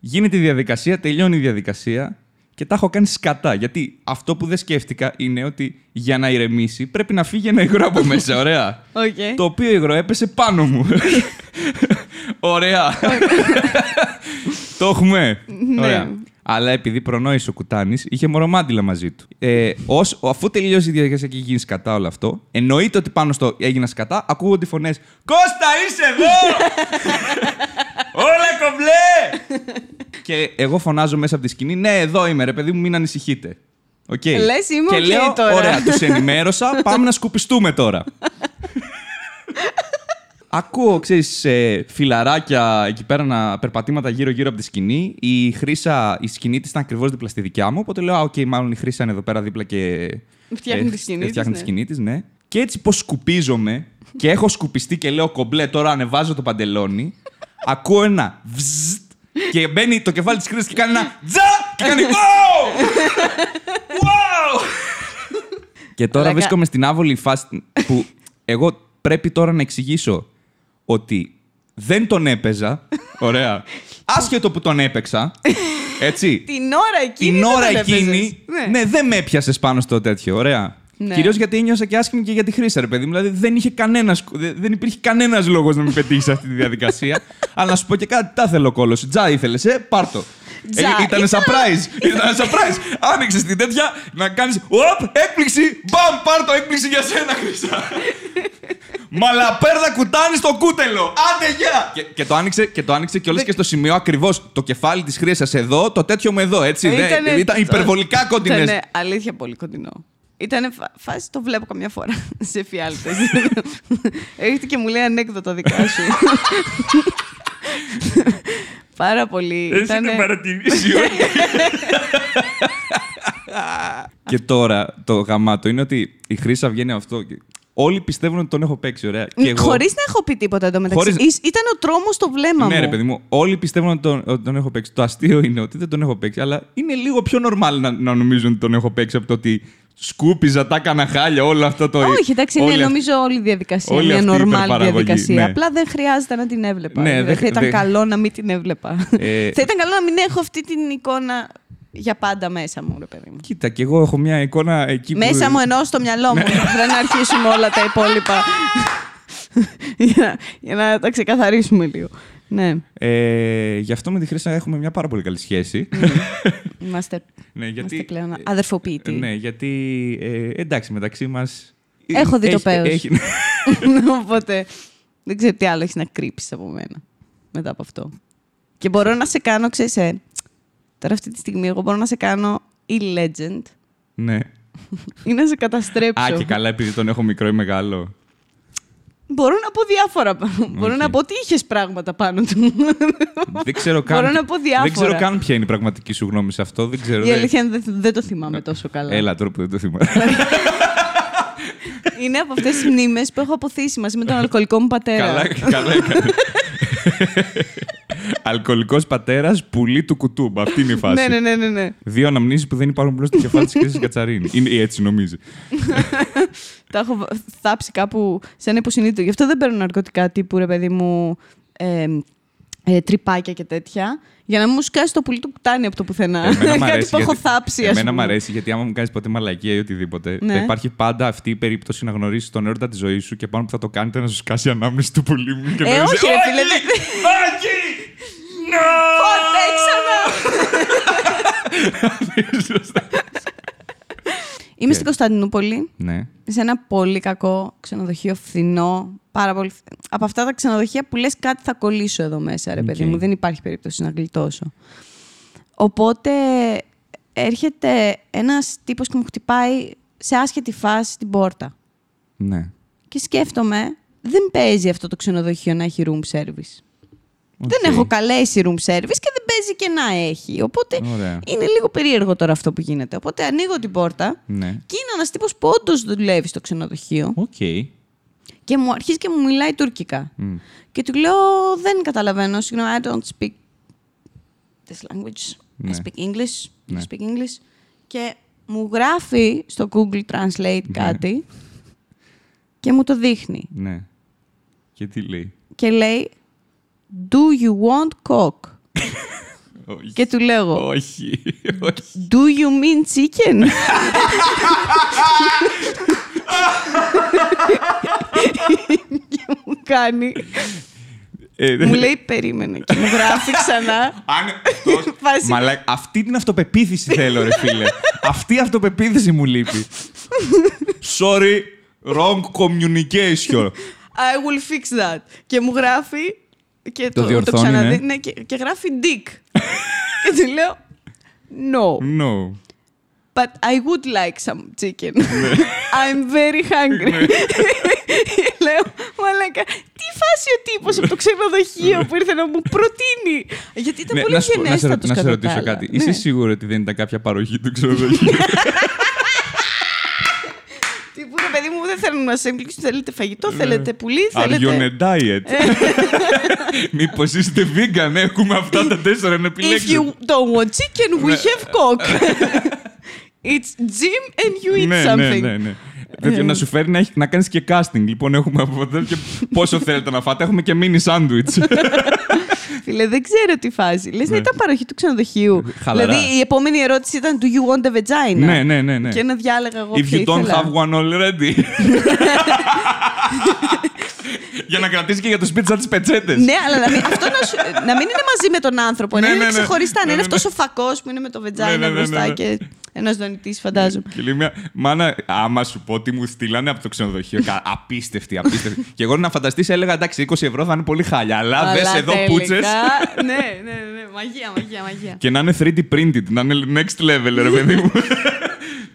[SPEAKER 1] Γίνεται η διαδικασία, τελειώνει η διαδικασία και τα έχω κάνει σκατά. Γιατί αυτό που δεν σκέφτηκα είναι ότι για να ηρεμήσει πρέπει να φύγει ένα υγρό από μέσα. Ωραία.
[SPEAKER 2] Οκ.
[SPEAKER 1] Το οποίο υγρό έπεσε πάνω μου. Ωραία. το έχουμε.
[SPEAKER 2] Ναι.
[SPEAKER 1] Ωραία. Αλλά επειδή προνόησε ο Κουτάνης, είχε μωρομάντηλα μαζί του. Ε, ως, αφού τελειώσει η διαδικασία και γίνει σκατά όλο αυτό, εννοείται ότι πάνω στο έγινα σκατά, ακούγονται οι φωνές. Κώστα, είσαι εδώ! Όλα κομπλέ! και εγώ φωνάζω μέσα από τη σκηνή, ναι, εδώ είμαι, ρε παιδί μου, μην ανησυχείτε. Οκ.
[SPEAKER 2] Λες, είμαι
[SPEAKER 1] και
[SPEAKER 2] οκ
[SPEAKER 1] λέω,
[SPEAKER 2] τώρα.
[SPEAKER 1] ωραία, τους ενημέρωσα, πάμε να σκουπιστούμε τώρα. Ακούω, ξέρεις, ε, φιλαράκια εκεί πέρα να περπατήματα γύρω-γύρω από τη σκηνή. Η Χρύσα, η σκηνή της ήταν ακριβώς δίπλα στη δικιά μου. Οπότε λέω, α, οκ, μάλλον η Χρύσα είναι εδώ πέρα δίπλα και...
[SPEAKER 2] Φτιάχνει τη σκηνή της,
[SPEAKER 1] Φτιάχνει
[SPEAKER 2] ναι.
[SPEAKER 1] τη σκηνή της, ναι. Και έτσι πως σκουπίζομαι και έχω σκουπιστεί και λέω κομπλέ, τώρα ανεβάζω το παντελόνι. ακούω ένα βζζτ και μπαίνει το κεφάλι της Χρύσας και κάνει ένα τζα και κάνει wow! wow! Και τώρα
[SPEAKER 2] Μαλάκα.
[SPEAKER 1] βρίσκομαι στην άβολη φάση που εγώ πρέπει τώρα να εξηγήσω ότι δεν τον έπαιζα. Ωραία. Άσχετο που τον έπαιξα. Έτσι.
[SPEAKER 2] Την ώρα εκείνη.
[SPEAKER 1] Την
[SPEAKER 2] δεν
[SPEAKER 1] ώρα
[SPEAKER 2] τον έπαιζες.
[SPEAKER 1] εκείνη. Ναι, δεν με έπιασες πάνω στο τέτοιο. Ωραία.
[SPEAKER 2] Ναι.
[SPEAKER 1] Κυρίως γιατί ένιωσα και άσχημη και για τη χρήση, ρε παιδί μου. Δηλαδή δεν, είχε κανένας, δεν δεν υπήρχε κανένας λόγος να με πετύχεις σε αυτή τη διαδικασία. Αλλά να σου πω και κάτι, τα θέλω κόλο. Τζα ήθελες, ε, πάρτο.
[SPEAKER 2] Τζα,
[SPEAKER 1] ήταν
[SPEAKER 2] ήθελα-
[SPEAKER 1] surprise. Ήταν surprise. Άνοιξες την τέτοια να κάνεις. Οπ, έκπληξη. Μπαμ, πάρτο, έκπληξη για σένα, Χρυσά. Μαλαπέρδα κουτάνι στο κούτελο. Άντε, γεια! Και, και το άνοιξε και το άνοιξε και όλες και στο σημείο ακριβώς το κεφάλι της χρήσας εδώ, το τέτοιο μου εδώ, έτσι. δεν-
[SPEAKER 2] Ήτανε-
[SPEAKER 1] ήταν υπερβολικά κοντινές.
[SPEAKER 2] Ήτανε αλήθεια πολύ κοντινό. Ήταν φάση, το βλέπω καμιά φορά σε φιάλτες. Έρχεται και μου λέει ανέκδοτα δικά σου. Πάρα πολύ.
[SPEAKER 1] Έτσι
[SPEAKER 2] Ήτανε-
[SPEAKER 1] το παρατηρήσει όλοι. και τώρα το γαμάτο είναι ότι η Χρύσα βγαίνει αυτό. και Όλοι πιστεύουν ότι τον έχω παίξει, ωραία. Και εγώ...
[SPEAKER 2] Χωρίς να έχω πει τίποτα εντωμεταξύ.
[SPEAKER 1] Χωρίς-
[SPEAKER 2] Ήσ- Ήταν ο τρόμος στο βλέμμα
[SPEAKER 1] Ναι,
[SPEAKER 2] μου.
[SPEAKER 1] ρε παιδί μου, όλοι πιστεύουν ότι τον, ότι τον έχω παίξει. Το αστείο είναι ότι δεν τον έχω παίξει, αλλά είναι λίγο πιο normal να, να νομίζουν ότι τον έχω παίξει από το ότι σκούπιζα, τα έκανα χάλια, όλο αυτό το.
[SPEAKER 2] Όχι, εντάξει, είναι
[SPEAKER 1] όλη αυτή-
[SPEAKER 2] νομίζω όλη η διαδικασία.
[SPEAKER 1] όλη
[SPEAKER 2] μια
[SPEAKER 1] αυτή η
[SPEAKER 2] normal
[SPEAKER 1] υπερπαραγωγή,
[SPEAKER 2] διαδικασία.
[SPEAKER 1] ναι.
[SPEAKER 2] Απλά δεν χρειάζεται να την έβλεπα.
[SPEAKER 1] Ναι,
[SPEAKER 2] Δηλαδή,
[SPEAKER 1] δεν
[SPEAKER 2] θα
[SPEAKER 1] χρ-
[SPEAKER 2] ήταν
[SPEAKER 1] δεν-
[SPEAKER 2] καλό να μην την έβλεπα.
[SPEAKER 1] Ε,
[SPEAKER 2] θα ήταν καλό να μην έχω αυτή την εικόνα για πάντα μέσα μου, ρε παιδί μου.
[SPEAKER 1] Κοίτα, και εγώ έχω μια εικόνα εκεί που.
[SPEAKER 2] Μέσα μου εννοώ στο μυαλό
[SPEAKER 1] Ναι.
[SPEAKER 2] μου. δεν αρχίσουμε όλα τα υπόλοιπα. για, για να τα ξεκαθαρίσουμε λίγο. Ναι,
[SPEAKER 1] Ε, γι' αυτό με τη Χρύσα έχουμε μια πάρα πολύ καλή σχέση.
[SPEAKER 2] είμαστε,
[SPEAKER 1] ναι, γιατί,
[SPEAKER 2] είμαστε πλέον αδερφοποιητοί.
[SPEAKER 1] Ναι, γιατί ε, εντάξει, μεταξύ μα.
[SPEAKER 2] Έχω δει το πέος.
[SPEAKER 1] Έχει,
[SPEAKER 2] Οπότε δεν ξέρω τι άλλο έχεις να κρύψεις από μένα μετά από αυτό. Και μπορώ να σε κάνω, ξέρεις, ε, τώρα αυτή τη στιγμή εγώ μπορώ να σε κάνω η legend
[SPEAKER 1] ναι.
[SPEAKER 2] ή να σε καταστρέψω.
[SPEAKER 1] Α, και καλά, επειδή τον έχω μικρό ή μεγάλο.
[SPEAKER 2] Μπορώ να πω διάφορα. Μπορώ
[SPEAKER 1] Οκ.
[SPEAKER 2] να πω ότι είχες πράγματα πάνω του.
[SPEAKER 1] δεν ξέρω καν.
[SPEAKER 2] Μπορώ να πω διάφορα.
[SPEAKER 1] Δεν ξέρω καν ποια είναι η πραγματική σου γνώμη σε αυτό. Δεν ξέρω.
[SPEAKER 2] Η
[SPEAKER 1] δεν-
[SPEAKER 2] αλήθεια είναι δεν, δεν το θυμάμαι τόσο καλά.
[SPEAKER 1] Έλα τώρα που δεν το θυμάμαι.
[SPEAKER 2] Είναι από αυτές τις μνήμες που έχω αποθήσει μαζί με τον αλκοολικό μου πατέρα.
[SPEAKER 1] Καλά, καλά έκανε. Αλκοολικός πατέρας, πουλί του κουτούμπ. Αυτή είναι η φάση.
[SPEAKER 2] ναι, ναι, ναι, ναι, ναι.
[SPEAKER 1] Δύο αναμνήσεις που δεν υπάρχουν πλέον στο κεφάλι της Χρήση Κατσαρίνης. Είναι ή έτσι νομίζει.
[SPEAKER 2] Τα έχω βα- θάψει κάπου σε ένα υποσυνείδητο. Γι' αυτό δεν παίρνω ναρκωτικά τύπου ρε παιδί μου. Ε, ε, τρυπάκια και τέτοια. Για να μην μου σκάσει το πουλί του Κουτάνη από το πουθενά.
[SPEAKER 1] Εμένα μ'
[SPEAKER 2] Κάτι
[SPEAKER 1] αρέσει
[SPEAKER 2] που έχω
[SPEAKER 1] γιατί-
[SPEAKER 2] θάψει, ας
[SPEAKER 1] Εμένα μου
[SPEAKER 2] πούμε.
[SPEAKER 1] αρέσει γιατί άμα μου κάνεις ποτέ μαλακία ή οτιδήποτε,
[SPEAKER 2] Ναι.
[SPEAKER 1] θα υπάρχει πάντα αυτή η περίπτωση να γνωρίσεις τον έρωτα της ζωής σου και πάνω που θα το κάνετε να σου σκάσει η ανάμνηση του πουλί μου. Και
[SPEAKER 2] Ε,
[SPEAKER 1] να λες,
[SPEAKER 2] όχι, ρε φίλε, δεν-
[SPEAKER 1] Όχι!
[SPEAKER 2] Ποτέ ξανά! Είμαι στην Κωνσταντινούπολη,
[SPEAKER 1] Ναι.
[SPEAKER 2] σε ένα πολύ κακό ξενοδοχείο, φθηνό. Πάρα πολύ. φθ- Από αυτά τα ξενοδοχεία που λες κάτι θα κολλήσω εδώ μέσα, ρε παιδί
[SPEAKER 1] Οκ.
[SPEAKER 2] μου. Δεν υπάρχει περίπτωση να γλιτώσω. Οπότε έρχεται ένας τύπος και μου χτυπάει σε άσχετη φάση στην πόρτα.
[SPEAKER 1] Ναι.
[SPEAKER 2] Και σκέφτομαι, δεν παίζει αυτό το ξενοδοχείο να έχει room service. Δεν
[SPEAKER 1] Οκ.
[SPEAKER 2] έχω καλέσει room service και δεν παίζει και να έχει. Οπότε
[SPEAKER 1] Ωραία.
[SPEAKER 2] είναι λίγο περίεργο τώρα αυτό που γίνεται. Οπότε ανοίγω την πόρτα
[SPEAKER 1] Ναι.
[SPEAKER 2] και είναι ένας τύπος που όντως δουλεύει στο ξενοδοχείο
[SPEAKER 1] Οκ.
[SPEAKER 2] Και μου αρχίζει και μου μιλάει τουρκικά.
[SPEAKER 1] Μμ.
[SPEAKER 2] Και του λέω, Δεν καταλαβαίνω. Συγγνώμη, I don't speak this language.
[SPEAKER 1] Ναι.
[SPEAKER 2] I speak English.
[SPEAKER 1] Ναι.
[SPEAKER 2] I speak English. Και μου γράφει στο Google Translate κάτι και μου το δείχνει.
[SPEAKER 1] Ναι. Και τι λέει;
[SPEAKER 2] Και λέει, Do you want coke?
[SPEAKER 1] Όχι.
[SPEAKER 2] και του λέω εγώ,
[SPEAKER 1] Όχι. Όχι.
[SPEAKER 2] Do you mean chicken? και μου κάνει.
[SPEAKER 1] Ε,
[SPEAKER 2] μου λέει περίμενε και μου γράφει ξανά.
[SPEAKER 1] Αν αυτός...
[SPEAKER 2] Φάση.
[SPEAKER 1] Μαλάκα, αυτή την αυτοπεποίθηση θέλω, ρε φίλε. αυτή η αυτοπεποίθηση μου λείπει. Sorry, wrong communication.
[SPEAKER 2] I will fix that. Και μου γράφει. Και το, το,
[SPEAKER 1] διορθώνει,
[SPEAKER 2] ξαναδεί.
[SPEAKER 1] ναι.
[SPEAKER 2] Ναι, και, και γράφει dick. και του λέω No,
[SPEAKER 1] No.
[SPEAKER 2] But I would like some chicken.
[SPEAKER 1] Ναι.
[SPEAKER 2] I'm very hungry. λέω, μαλάκα, τι φάση ο τύπος από το ξενοδοχείο που ήρθε να μου προτείνει; Γιατί ήταν
[SPEAKER 1] Ναι,
[SPEAKER 2] πολύ
[SPEAKER 1] να, σου, πω- να, σε, ρω-
[SPEAKER 2] γενέστατος
[SPEAKER 1] να σε
[SPEAKER 2] κατά
[SPEAKER 1] ρωτήσω
[SPEAKER 2] τα άλλα.
[SPEAKER 1] κάτι.
[SPEAKER 2] Ναι.
[SPEAKER 1] Είσαι σίγουρο ότι δεν ήταν κάποια παροχή του ξενοδοχείου;
[SPEAKER 2] Τύπου, ρε παιδί μου, δεν θέλουν να σε εμπλήξουν. Θέλετε φαγητό,
[SPEAKER 1] Ναι.
[SPEAKER 2] θέλετε πουλί,
[SPEAKER 1] Are you on
[SPEAKER 2] θέλετε...
[SPEAKER 1] a diet? Μήπως είστε vegan, έχουμε αυτά τα τέσσερα να
[SPEAKER 2] If
[SPEAKER 1] επιλέξετε.
[SPEAKER 2] you don't want chicken, we
[SPEAKER 1] Ναι.
[SPEAKER 2] have coke. It's gym and you eat
[SPEAKER 1] ναι,
[SPEAKER 2] something.
[SPEAKER 1] ναι, ναι, ναι. Τέτοιο να σου φέρει να, έχει- να κάνεις και casting. Λοιπόν, έχουμε από εδώ και πόσο θέλετε να φάτε. Έχουμε και mini sandwich.
[SPEAKER 2] Φίλε, δεν ξέρω τι φάση. Λες να ήταν παροχή του ξενοδοχείου.
[SPEAKER 1] Ναι. Χαλαρά.
[SPEAKER 2] Δηλαδή η επόμενη ερώτηση ήταν Do you want a vagina?
[SPEAKER 1] ναι, ναι, ναι, ναι.
[SPEAKER 2] Και να διάλεγα εγώ
[SPEAKER 1] If
[SPEAKER 2] ποια
[SPEAKER 1] you don't
[SPEAKER 2] ήθελα.
[SPEAKER 1] have one already. για να κρατήσει και για το σπίτι σαν τις πετσέτες.
[SPEAKER 2] Ναι, αλλά να μην, αυτό να, σου, να μην είναι μαζί με τον άνθρωπο.
[SPEAKER 1] Ναι,
[SPEAKER 2] να είναι
[SPEAKER 1] ναι, ναι.
[SPEAKER 2] ξεχωριστά.
[SPEAKER 1] Ναι,
[SPEAKER 2] Να είναι
[SPEAKER 1] ναι,
[SPEAKER 2] αυτός ο φακός που είναι με το
[SPEAKER 1] Ναι,
[SPEAKER 2] vagina
[SPEAKER 1] ναι, ναι,
[SPEAKER 2] μπροστά
[SPEAKER 1] ναι, ναι.
[SPEAKER 2] και ένας δονητής, φαντάζομαι.
[SPEAKER 1] Και λέει μια μάνα, άμα σου πω τι μου στείλανε από το ξενοδοχείο. κα- απίστευτη, απίστευτη. και εγώ να φανταστείς, έλεγα εντάξει, 20 ευρώ θα είναι πολύ χάλια. Αλλά,
[SPEAKER 2] Αλλά
[SPEAKER 1] δες εδώ
[SPEAKER 2] τελικά-
[SPEAKER 1] πούτσες.
[SPEAKER 2] ναι, ναι, ναι. Μαγεία, μαγεία, μαγεία.
[SPEAKER 1] Και να είναι 3D printed, να είναι next level, ρε παιδί μου.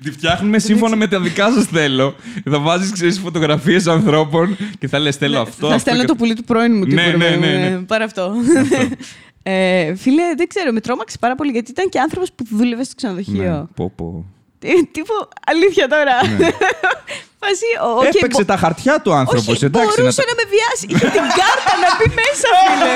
[SPEAKER 1] Τη φτιάχνουμε σύμφωνα με τα δικά σας θέλω. Θα βάζεις, ξέρεις, φωτογραφίες ανθρώπων και θα λες: Θέλω αυτό.
[SPEAKER 2] θα
[SPEAKER 1] αυτό
[SPEAKER 2] στέλνω
[SPEAKER 1] και-
[SPEAKER 2] το πουλί του πρώην μου.
[SPEAKER 1] Ναι,
[SPEAKER 2] τύπου,
[SPEAKER 1] ναι,
[SPEAKER 2] ρε,
[SPEAKER 1] ναι, ναι.
[SPEAKER 2] ε, Πάρε αυτό. Ε, φίλε, δεν ξέρω, με τρόμαξε πάρα πολύ γιατί ήταν και άνθρωπος που δούλευε στο ξενοδοχείο.
[SPEAKER 1] Ναι, πω, πω.
[SPEAKER 2] Τι- Τύπου, αλήθεια τώρα. Φάση, ο- οκ,
[SPEAKER 1] Έπαιξε
[SPEAKER 2] μπο-
[SPEAKER 1] τα χαρτιά του άνθρωπος.
[SPEAKER 2] Όχι,
[SPEAKER 1] εντάξει.
[SPEAKER 2] μπορούσε
[SPEAKER 1] να
[SPEAKER 2] να,
[SPEAKER 1] τα-
[SPEAKER 2] με βιάσει. Είχε την κάρτα να μπει μέσα, φίλε.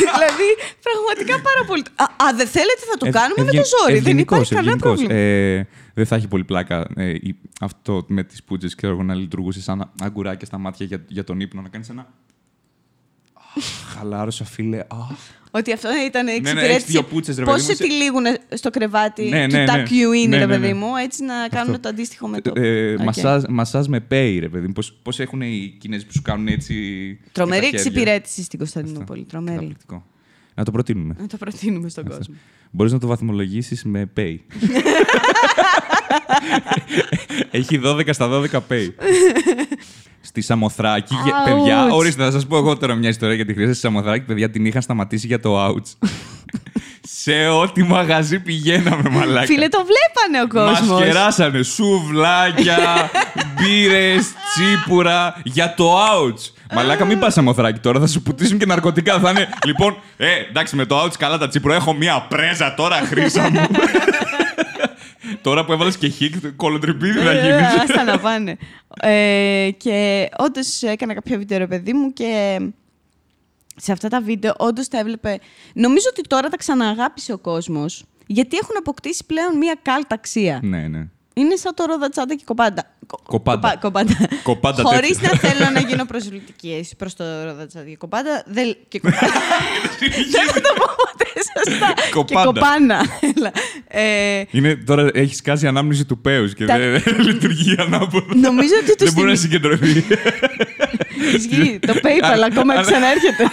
[SPEAKER 2] δηλαδή, πραγματικά πάρα πολύ. Α, α, δεν θέλετε, θα το
[SPEAKER 1] Ε,
[SPEAKER 2] κάνουμε με το
[SPEAKER 1] ευγεν-
[SPEAKER 2] ζόρι. Δεν
[SPEAKER 1] ευγενικός,
[SPEAKER 2] υπάρχει κανένα
[SPEAKER 1] ευγενικός.
[SPEAKER 2] πρόβλημα.
[SPEAKER 1] Ε, δεν θα έχει πολύ πλάκα ε, η- αυτό με τις πούτσες και εγώ να λειτουργούσε σαν αγκουράκια στα μάτια για, για τον ύπνο. Να κάνεις ένα. Αχ, Χαλάρωσα, φίλε. Αχ.
[SPEAKER 2] Ότι αυτό ήταν
[SPEAKER 1] έχεις
[SPEAKER 2] εξυπηρέτηση.
[SPEAKER 1] δύο πούτσες, ρε
[SPEAKER 2] Πώς
[SPEAKER 1] παιδί μου,
[SPEAKER 2] σε
[SPEAKER 1] σε-
[SPEAKER 2] τυλίγουν στο κρεβάτι
[SPEAKER 1] Ναι,
[SPEAKER 2] του
[SPEAKER 1] ναι,
[SPEAKER 2] tuck
[SPEAKER 1] ναι.
[SPEAKER 2] you in,
[SPEAKER 1] Ναι,
[SPEAKER 2] ρε
[SPEAKER 1] ναι,
[SPEAKER 2] παιδί
[SPEAKER 1] ναι.
[SPEAKER 2] μου, έτσι να κάνουν το αντίστοιχο με το.
[SPEAKER 1] Ε,
[SPEAKER 2] Οκ.
[SPEAKER 1] μασάζ, μασάζ με πέη, ρε παιδί μου. Πώς, πώς έχουν οι Κινέζοι που σου κάνουν έτσι.
[SPEAKER 2] Τρομερή
[SPEAKER 1] με τα χέρια;
[SPEAKER 2] εξυπηρέτηση στην Κωνσταντινούπολη. Τρομερή.
[SPEAKER 1] Καταπληκτικό. Να το προτείνουμε.
[SPEAKER 2] Να το προτείνουμε στον κόσμο.
[SPEAKER 1] Μπορείς να το βαθμολογήσεις με πέη. Έχει 12 στα 12 πέη. Στη Σαμοθράκη, γε-
[SPEAKER 2] Ouch.
[SPEAKER 1] παιδιά, ορίστε, θα σας πω εγώ τώρα μια ιστορία για τη χρήση στη Σαμοθράκη. Παιδιά, την είχαν σταματήσει για το outs. Σε ό,τι μαγαζί πηγαίναμε, μαλάκα.
[SPEAKER 2] Φίλε, το βλέπανε ο
[SPEAKER 1] Μας
[SPEAKER 2] κόσμο.
[SPEAKER 1] κεράσανε σουβλάκια, μπύρες, τσίπουρα για το outs. Μαλάκα, μην πας Σαμοθράκη τώρα, θα σου πουτίσουν και ναρκωτικά. Θα είναι, λοιπόν, ε, εντάξει, με το outs καλά τα τσίπουρα. Έχω μία πρέζα τώρα, χρήσα μου. Τώρα που έβαλες και χικ, κολοτρυπίδι θα
[SPEAKER 2] Ε,
[SPEAKER 1] γίνεις.
[SPEAKER 2] Άστα να πάνε. Ε, και όντως έκανα κάποια βίντεο, ρε παιδί μου, και σε αυτά τα βίντεο όντως τα έβλεπε. Νομίζω ότι τώρα τα ξανααγάπησε ο κόσμος, γιατί έχουν αποκτήσει πλέον μία κάλτα αξία.
[SPEAKER 1] ναι, ναι.
[SPEAKER 2] Είναι σαν το ρόδα τσάντα και κοπάντα. Κο-
[SPEAKER 1] Κοπάντα.
[SPEAKER 2] κοπα- κοπάντα.
[SPEAKER 1] Κοπάντα
[SPEAKER 2] Χωρίς
[SPEAKER 1] τέτοιο.
[SPEAKER 2] να θέλω να γίνω προσβλητικής έτσι προς το ρόδα τσάντα και κοπάντα. Δεν... Και κοπάντα. δεν θα το πω ποτέ σωστά. και
[SPEAKER 1] Κοπάντα.
[SPEAKER 2] κοπάνα. Έλα. Ε,
[SPEAKER 1] Είναι, τώρα έχεις κάσει ανάμνηση του πέους και
[SPEAKER 2] Τα-
[SPEAKER 1] δεν λειτουργεί ανάποδα.
[SPEAKER 2] Νομίζω ότι το
[SPEAKER 1] Δεν μπορεί να
[SPEAKER 2] στην-
[SPEAKER 1] συγκεντρωθεί.
[SPEAKER 2] Ισχύει. Το PayPal ακόμα ξανάρχεται.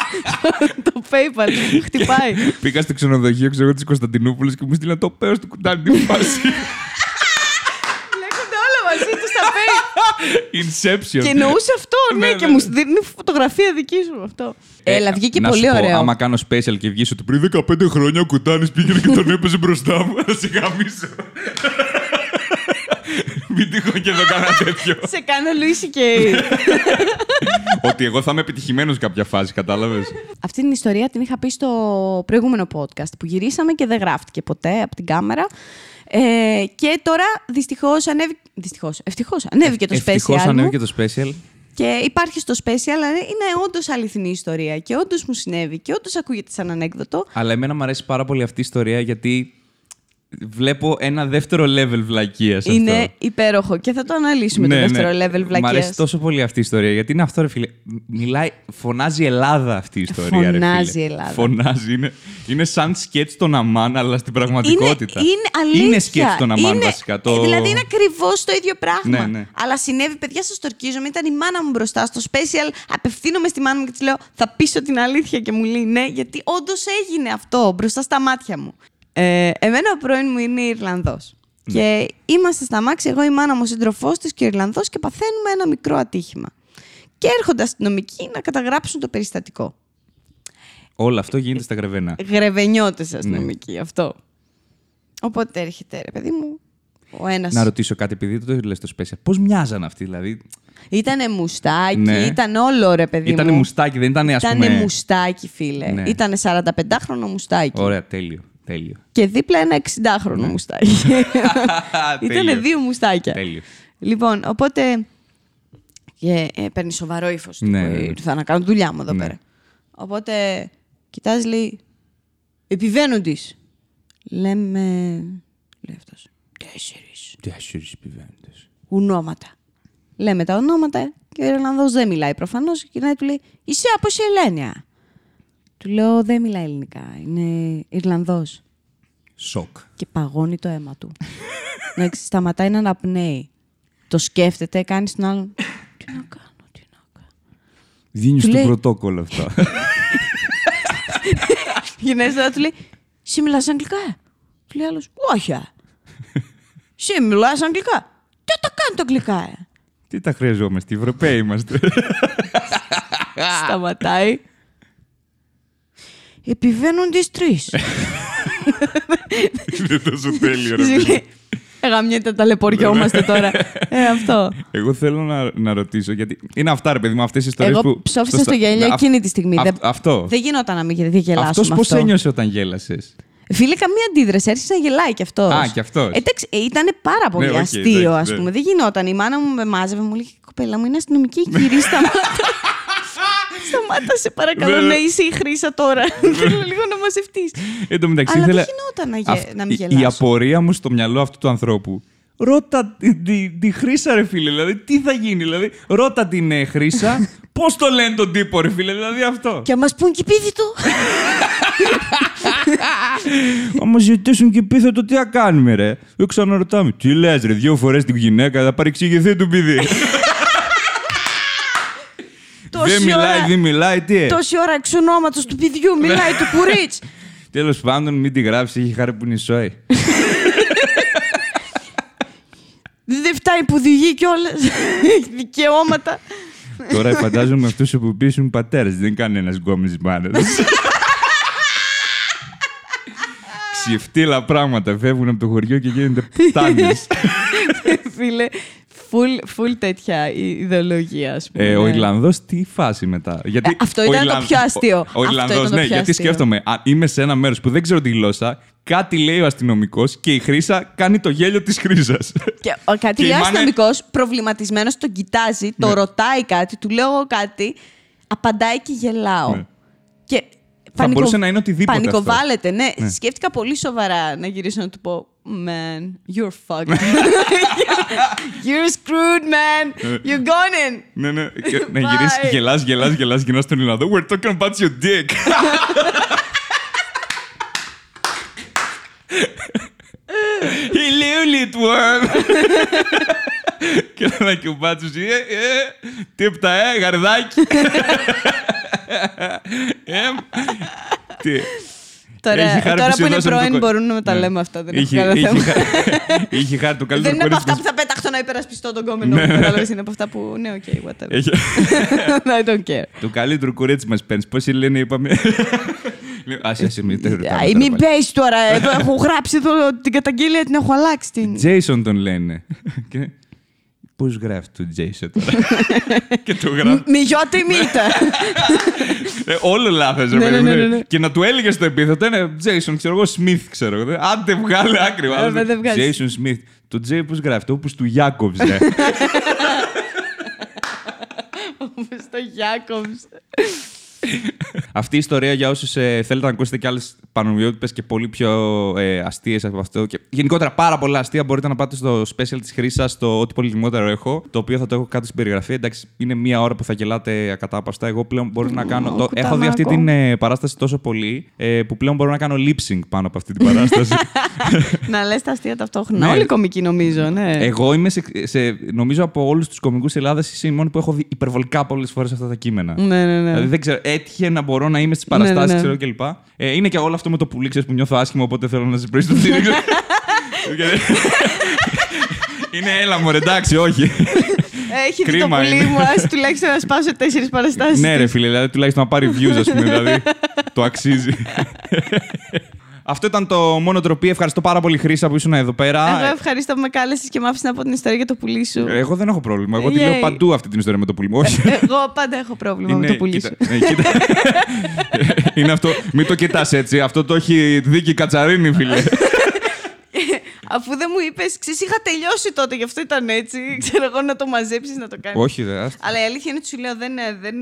[SPEAKER 2] το PayPal χτυπάει.
[SPEAKER 1] Πήγα στο ξενοδοχείο, ξέρω εγώ, της Κωνσταντινούπολης και μου στείλαν το πέος του κουτάλι την φάση.
[SPEAKER 2] Λέγονται όλα μαζί του στα PayPal.
[SPEAKER 1] Inception.
[SPEAKER 2] και εννοούσε αυτό, ναι,
[SPEAKER 1] Ναι,
[SPEAKER 2] και
[SPEAKER 1] ναι,
[SPEAKER 2] μου
[SPEAKER 1] ναι.
[SPEAKER 2] δίνει φωτογραφία δική σου αυτό.
[SPEAKER 1] Ε,
[SPEAKER 2] Έλα, βγήκε
[SPEAKER 1] να σου
[SPEAKER 2] πολύ
[SPEAKER 1] πω,
[SPEAKER 2] ωραίο.
[SPEAKER 1] Άμα κάνω special και βγεις ότι πριν 15 χρόνια ο Κουτάνης πήγαινε και τον έπαιζε μπροστά μου, θα σε γαμίσω. Μην τυχόν και εδώ κάνα τέτοιο.
[SPEAKER 2] Σε κάνω Λουίση και.
[SPEAKER 1] ότι εγώ θα είμαι επιτυχημένος κάποια φάση, κατάλαβες;
[SPEAKER 2] Αυτή την ιστορία την είχα πει στο προηγούμενο podcast που γυρίσαμε και δεν γράφτηκε ποτέ από την κάμερα. Ε, και τώρα δυστυχώς ανέβηκε. Δυστυχώς. Ευτυχώς ανέβηκε το
[SPEAKER 1] Ευτυχώς
[SPEAKER 2] special. μου.
[SPEAKER 1] ανέβηκε το special.
[SPEAKER 2] Και υπάρχει στο special, αλλά είναι όντως αληθινή ιστορία. Και όντως μου συνέβη. Και όντως ακούγεται σαν ανέκδοτο.
[SPEAKER 1] Αλλά εμένα μου αρέσει πάρα πολύ αυτή η ιστορία γιατί βλέπω ένα δεύτερο level βλακείας.
[SPEAKER 2] Είναι υπέροχο και θα το αναλύσουμε το δεύτερο level
[SPEAKER 1] Μ' αρέσει
[SPEAKER 2] βλακίας.
[SPEAKER 1] τόσο πολύ αυτή η ιστορία. Γιατί είναι αυτό, ρε φίλε. Μιλάει, φωνάζει Ελλάδα αυτή η ιστορία. ρε
[SPEAKER 2] Φωνάζει
[SPEAKER 1] φίλε.
[SPEAKER 2] η Ελλάδα.
[SPEAKER 1] Φωνάζει. Είναι, είναι σαν σκέτς των Αμάν, αλλά στην πραγματικότητα.
[SPEAKER 2] Είναι, είναι αλήθεια.
[SPEAKER 1] Είναι σκέτς των Αμάν,
[SPEAKER 2] Είναι-
[SPEAKER 1] βασικά. Το...
[SPEAKER 2] ε, Δηλαδή είναι ακριβώς το ίδιο πράγμα.
[SPEAKER 1] Ναι, ναι.
[SPEAKER 2] Αλλά συνέβη, παιδιά, σας το ορκίζομαι. Ήταν η μάνα μου μπροστά στο special. Απευθύνομαι στη μάνα μου και της λέω: Θα πείσω την αλήθεια. Και μου λέει ναι, γιατί όντως έγινε αυτό μπροστά στα μάτια μου. Ε, εμένα ο πρώην μου είναι Ιρλανδός.
[SPEAKER 1] Ναι.
[SPEAKER 2] Και είμαστε στα μάξι, εγώ η μάνα μου, ο σύντροφός της και ο Ιρλανδός και παθαίνουμε ένα μικρό ατύχημα. Και έρχονται αστυνομικοί να καταγράψουν το περιστατικό.
[SPEAKER 1] Όλο αυτό γίνεται στα γρεβενά.
[SPEAKER 2] Γρεβενιώτες
[SPEAKER 1] Ναι.
[SPEAKER 2] αστυνομικοί, αυτό. Οπότε έρχεται, ρε παιδί μου, ο ένα.
[SPEAKER 1] Να ρωτήσω κάτι, επειδή το λες το special. Πώς μοιάζαν αυτοί, δηλαδή;
[SPEAKER 2] Ήτανε μουστάκι,
[SPEAKER 1] Ναι.
[SPEAKER 2] ήταν όλο ρε παιδί
[SPEAKER 1] Ήτανε
[SPEAKER 2] μου.
[SPEAKER 1] μουστάκι, δεν ήταν ας
[SPEAKER 2] Ήτανε
[SPEAKER 1] πούμε.
[SPEAKER 2] μουστάκι, φίλε.
[SPEAKER 1] Ναι.
[SPEAKER 2] Ήτανε 45χρονο μουστάκι.
[SPEAKER 1] Ωραία, τέλειο. Τέλειο.
[SPEAKER 2] Και δίπλα ένα 60χρονο μουστάκι. Ήτανε
[SPEAKER 1] Τέλειο.
[SPEAKER 2] δύο μουστάκια.
[SPEAKER 1] Τέλειο.
[SPEAKER 2] Λοιπόν, οπότε. Και ε, παίρνει σοβαρό ύφος.
[SPEAKER 1] Ναι, ναι, ναι.
[SPEAKER 2] Ήρθα να κάνω δουλειά μου εδώ
[SPEAKER 1] Ναι.
[SPEAKER 2] πέρα. Οπότε κοιτάζει, λέει. Επιβαίνοντη. Λέμε. Λέει αυτός. Τέσσερις.
[SPEAKER 1] Τέσσερις επιβαίνοντες.
[SPEAKER 2] ονόματα. Λέμε τα ονόματα και ο Ιρλανδός δεν μιλάει προφανώς. Και να του λέει: Είσαι από Σελένια. Του λέω: Δεν μιλάει ελληνικά. Είναι Ιρλανδός.
[SPEAKER 1] Σοκ.
[SPEAKER 2] Και παγώνει το αίμα του. να σταματάει να αναπνέει. Το σκέφτεται, κάνει στον άλλον. Τι να κάνω, τι να κάνω.
[SPEAKER 1] Δίνεις
[SPEAKER 2] Του
[SPEAKER 1] το
[SPEAKER 2] λέει-
[SPEAKER 1] πρωτόκολλο αυτά.
[SPEAKER 2] Γυρνάει τώρα, του λέει: Σε μιλάς αγγλικά. ε;» Του λέει άλλος: Όχι. ε». Σε μιλάς αγγλικά. Τι τα κάνει το αγγλικά, ε;»
[SPEAKER 1] Τι τα χρειαζόμαστε, οι Ευρωπαίοι είμαστε.
[SPEAKER 2] Σταματάει. Επιβαίνουν τις τρεις.
[SPEAKER 1] Είναι τόσο τέλειο, ρε
[SPEAKER 2] Σου
[SPEAKER 1] παιδί.
[SPEAKER 2] λέει, Ε, γαμιέται, ταλαιπωριόμαστε τώρα. Ε, αυτό.
[SPEAKER 1] Εγώ θέλω να, να ρωτήσω, γιατί είναι αυτά ρε παιδί μου, αυτές οι ιστορίες
[SPEAKER 2] Εγώ
[SPEAKER 1] που...
[SPEAKER 2] ψόφησα
[SPEAKER 1] στα-
[SPEAKER 2] στο γέλιο
[SPEAKER 1] αυ-
[SPEAKER 2] εκείνη τη στιγμή.
[SPEAKER 1] αυ-
[SPEAKER 2] Δεν-
[SPEAKER 1] Αυτό.
[SPEAKER 2] Δεν γινόταν να μην γε- δεν γελάσουμε
[SPEAKER 1] Αυτός πώς
[SPEAKER 2] αυτό.
[SPEAKER 1] ένιωσε όταν γέλασες;
[SPEAKER 2] Φίλε, καμία αντίδραση. Άρχισε να γελάει κι αυτός.
[SPEAKER 1] Α, κι αυτός.
[SPEAKER 2] Εντάξει, ήταν πάρα πολύ
[SPEAKER 1] Ναι, οκ,
[SPEAKER 2] αστείο,
[SPEAKER 1] εντάξει,
[SPEAKER 2] ας
[SPEAKER 1] ναι.
[SPEAKER 2] πούμε. Δεν γινόταν. Η μάνα μου με μάζευε, μου λέει: Κοπέλα μου, είναι αστυνομικοί γύρω, σταμάτα. Σταμάτα, σε παρακαλώ,
[SPEAKER 1] Ναι.
[SPEAKER 2] να είσαι η Χρύσα τώρα. Θέλω λίγο να μαζευτείς.
[SPEAKER 1] Εν τω μεταξύ,
[SPEAKER 2] Αλλά
[SPEAKER 1] ήθελα-
[SPEAKER 2] δεν γινόταν να, γε...
[SPEAKER 1] Αυ-
[SPEAKER 2] να μην
[SPEAKER 1] η- Η
[SPEAKER 2] γελάσω.
[SPEAKER 1] απορία μου στο μυαλό αυτού του ανθρώπου. Ρώτα τη, τη, τη Χρύσα, ρε φίλε. Δηλαδή, τι θα γίνει. Δηλαδή, ρώτα την ε, Χρύσα, πώς το λένε τον τύπο, ρε φίλε. Δηλαδή, αυτό.
[SPEAKER 2] Και μα πούν κηπίδι του.
[SPEAKER 1] Άμα ζητήσουν και πίθετο, τι θα κάνουμε, ρε. Δεν ξαναρωτάμε. Τι λες, ρε, δύο φορές την γυναίκα, θα παρεξηγηθεί το παιδί.
[SPEAKER 2] Τόση
[SPEAKER 1] δεν μιλάει,
[SPEAKER 2] ώρα-
[SPEAKER 1] δεν μιλάει, τι. ε;
[SPEAKER 2] Τόση ώρα εξ ονόματος του παιδιού μιλάει του κουρίτς.
[SPEAKER 1] Τέλος πάντων, μην τη γράψει, έχει χάρη που είναι σόι.
[SPEAKER 2] Δεν φτάνει που οδηγεί κιόλας. Έχει δικαιώματα.
[SPEAKER 1] Τώρα φαντάζομαι αυτούς που πείσουν πατέρες, δεν κάνει ένας γκόμενη μάνας. Ξυφτήλα πράγματα φεύγουν από το χωριό και γίνονται πτάνε.
[SPEAKER 2] Φίλε, full, full τέτοια ιδεολογία, ας πούμε.
[SPEAKER 1] Ε, ο
[SPEAKER 2] ναι.
[SPEAKER 1] Ιρλανδός τι φάση μετά; Γιατί
[SPEAKER 2] Ε, αυτό
[SPEAKER 1] ο
[SPEAKER 2] ήταν το
[SPEAKER 1] Ιρλαν-
[SPEAKER 2] πιο αστείο.
[SPEAKER 1] Ο, ο
[SPEAKER 2] Αυτό
[SPEAKER 1] Ιρλανδός,
[SPEAKER 2] ήταν το
[SPEAKER 1] ναι,
[SPEAKER 2] πιο
[SPEAKER 1] γιατί
[SPEAKER 2] αστείο.
[SPEAKER 1] σκέφτομαι. Α, είμαι σε ένα μέρος που δεν ξέρω τη γλώσσα, κάτι λέει ο αστυνομικός και η Χρύσα κάνει το γέλιο της Χρύσας.
[SPEAKER 2] Και ο κάτι
[SPEAKER 1] Και η
[SPEAKER 2] λέει ο
[SPEAKER 1] μάνα-
[SPEAKER 2] αστυνομικός, προβληματισμένος, τον κοιτάζει, το
[SPEAKER 1] Ναι.
[SPEAKER 2] ρωτάει κάτι, του λέω εγώ κάτι, απαντάει και γελάω.
[SPEAKER 1] Ναι.
[SPEAKER 2] Και
[SPEAKER 1] Θα μπορούσε να είναι οτιδήποτε
[SPEAKER 2] Πανικοβάλλεται, ναι.
[SPEAKER 1] Ναι.
[SPEAKER 2] Σκέφτηκα πολύ σοβαρά να γυρίσω να του πω Man, you're fucked. you're screwed, man. You're gone in.
[SPEAKER 1] ναι, ναι. Και, να γυρίσει,
[SPEAKER 2] Bye.
[SPEAKER 1] γελά, γελά, γελά, γυρνά στον Ιρλανδό. We're talking about your dick. Hello, little worm. Και να και ο μπάτσος, ε, ε, τύπτα, ε, γαρδάκι. Ε, τι.
[SPEAKER 2] Τώρα,
[SPEAKER 1] Έχει χάρη
[SPEAKER 2] τώρα
[SPEAKER 1] σου
[SPEAKER 2] που είναι
[SPEAKER 1] δώσαν το
[SPEAKER 2] πρώην
[SPEAKER 1] κο-
[SPEAKER 2] μπορούν να τα
[SPEAKER 1] Ναι.
[SPEAKER 2] λέμε αυτά. Δεν έχω
[SPEAKER 1] Είχε-
[SPEAKER 2] κανένα
[SPEAKER 1] είχε
[SPEAKER 2] θέμα.
[SPEAKER 1] χά- Είχε χάρη το καλύτερο
[SPEAKER 2] Δεν είναι από
[SPEAKER 1] κορίτσι
[SPEAKER 2] αυτά
[SPEAKER 1] μας.
[SPEAKER 2] που θα πεταχτώ να υπερασπιστώ τον κόμενο
[SPEAKER 1] Ναι.
[SPEAKER 2] μου. κατάλαβες, Είναι από αυτά που. Ναι, οκ, whatever.
[SPEAKER 1] Έχει-
[SPEAKER 2] I don't care.
[SPEAKER 1] Το καλύτερο κορίτσι μας παίρνεις. Πώς λένε, είπαμε. Λέω, Άσε, άσε, μην τα ρωτάμε
[SPEAKER 2] Αϊ,
[SPEAKER 1] τώρα
[SPEAKER 2] Μην
[SPEAKER 1] πάλι.
[SPEAKER 2] πες τώρα. Εδώ έχω γράψει εδώ την καταγγελία, την έχω αλλάξει. Την...
[SPEAKER 1] Jason τον λένε. Και Πώς γράφει το Jason τώρα; και το γράφει.
[SPEAKER 2] Μιγιώτη μύτα.
[SPEAKER 1] Ε, όλο λάθος, ρε
[SPEAKER 2] Ναι,
[SPEAKER 1] παιδί
[SPEAKER 2] ναι,
[SPEAKER 1] μου.
[SPEAKER 2] ναι, ναι.
[SPEAKER 1] Και να του έλεγε το επίθετο, είναι Jason, ξέρω εγώ, Smith, ξέρω εγώ. Άντε, βγάλε άκρη.
[SPEAKER 2] Ε, με, δεν βγάζει.
[SPEAKER 1] Jason Smith. Το J πώς γράφει, το όπως του Jacobs, ρε.
[SPEAKER 2] Στο Γιάκομς.
[SPEAKER 1] Αυτή η ιστορία για όσους θέλετε να ακούσετε και άλλες πανομοιότυπε και πολύ πιο ε, αστείες από αυτό. Και γενικότερα πάρα πολλά αστεία μπορείτε να πάτε στο special της Χρήσα, στο Ό,τι πολυτιμότερο έχω. Το οποίο θα το έχω κάτω στην περιγραφή. Εντάξει, είναι μία ώρα που θα γελάτε ακατάπαστα. Εγώ πλέον μπορώ να κάνω. το,
[SPEAKER 2] κουτανάκο.
[SPEAKER 1] έχω δει αυτή την ε, παράσταση τόσο πολύ ε, που πλέον μπορώ να κάνω lip sync πάνω από αυτή την παράσταση.
[SPEAKER 2] Να λες τα αστεία ταυτόχρονα.
[SPEAKER 1] Ναι.
[SPEAKER 2] Όλοι κομικοί νομίζω, ναι.
[SPEAKER 1] Εγώ είμαι σε, σε- νομίζω από όλους τους κομικούς Ελλάδας είσαι η μόνη που έχω δει υπερβολικά πολλές φορές αυτά τα κείμενα.
[SPEAKER 2] Ναι, ναι, ναι.
[SPEAKER 1] Δηλαδή δεν ξέρω, έτυχε να μπορώ να είμαι στις
[SPEAKER 2] Ναι,
[SPEAKER 1] παραστάσεις,
[SPEAKER 2] ναι, ναι.
[SPEAKER 1] ξέρω κλπ. Ε, είναι και όλο αυτό με το πουλί, ξέρεις, που νιώθω άσχημα, οπότε θέλω να σε πρίσω το στήριξω. είναι έλα μου, εντάξει, όχι.
[SPEAKER 2] Έχει δει το
[SPEAKER 1] κρίμα
[SPEAKER 2] πουλί
[SPEAKER 1] είναι.
[SPEAKER 2] μου, ας τουλάχιστον να σπάσω τέσσερις παραστάσεις.
[SPEAKER 1] ναι, ρε φίλε, δηλαδή τουλάχιστον να πάρει views, ας πούμε, δηλαδή. το αξίζει. Αυτό ήταν το μόνο τροπή. Ευχαριστώ πάρα πολύ, Χρήσα, που ήσουν εδώ πέρα.
[SPEAKER 2] Εγώ ευχαριστώ που με κάλεσες και μ' άφησες να πω την ιστορία για το πουλί σου.
[SPEAKER 1] Ε, Εγώ δεν έχω πρόβλημα. Εγώ τη
[SPEAKER 2] Yay.
[SPEAKER 1] λέω παντού αυτή την ιστορία με το πουλί μου. Όχι.
[SPEAKER 2] Εγώ πάντα έχω πρόβλημα με το πουλί
[SPEAKER 1] κοίτα,
[SPEAKER 2] σου.
[SPEAKER 1] ναι, κοίτα. είναι αυτό. Μην το κοιτάς έτσι. Αυτό το έχει δίκη η Κατσαρίνη, φίλε.
[SPEAKER 2] Αφού δεν μου είπες, ξέρεις, είχα τελειώσει τότε, γι' αυτό ήταν έτσι. Ξέρω εγώ να το μαζέψεις, να το κάνεις.
[SPEAKER 1] Όχι, δε. άστα.
[SPEAKER 2] Αλλά η αλήθεια είναι ότι σου λέω, δεν, ε, δεν,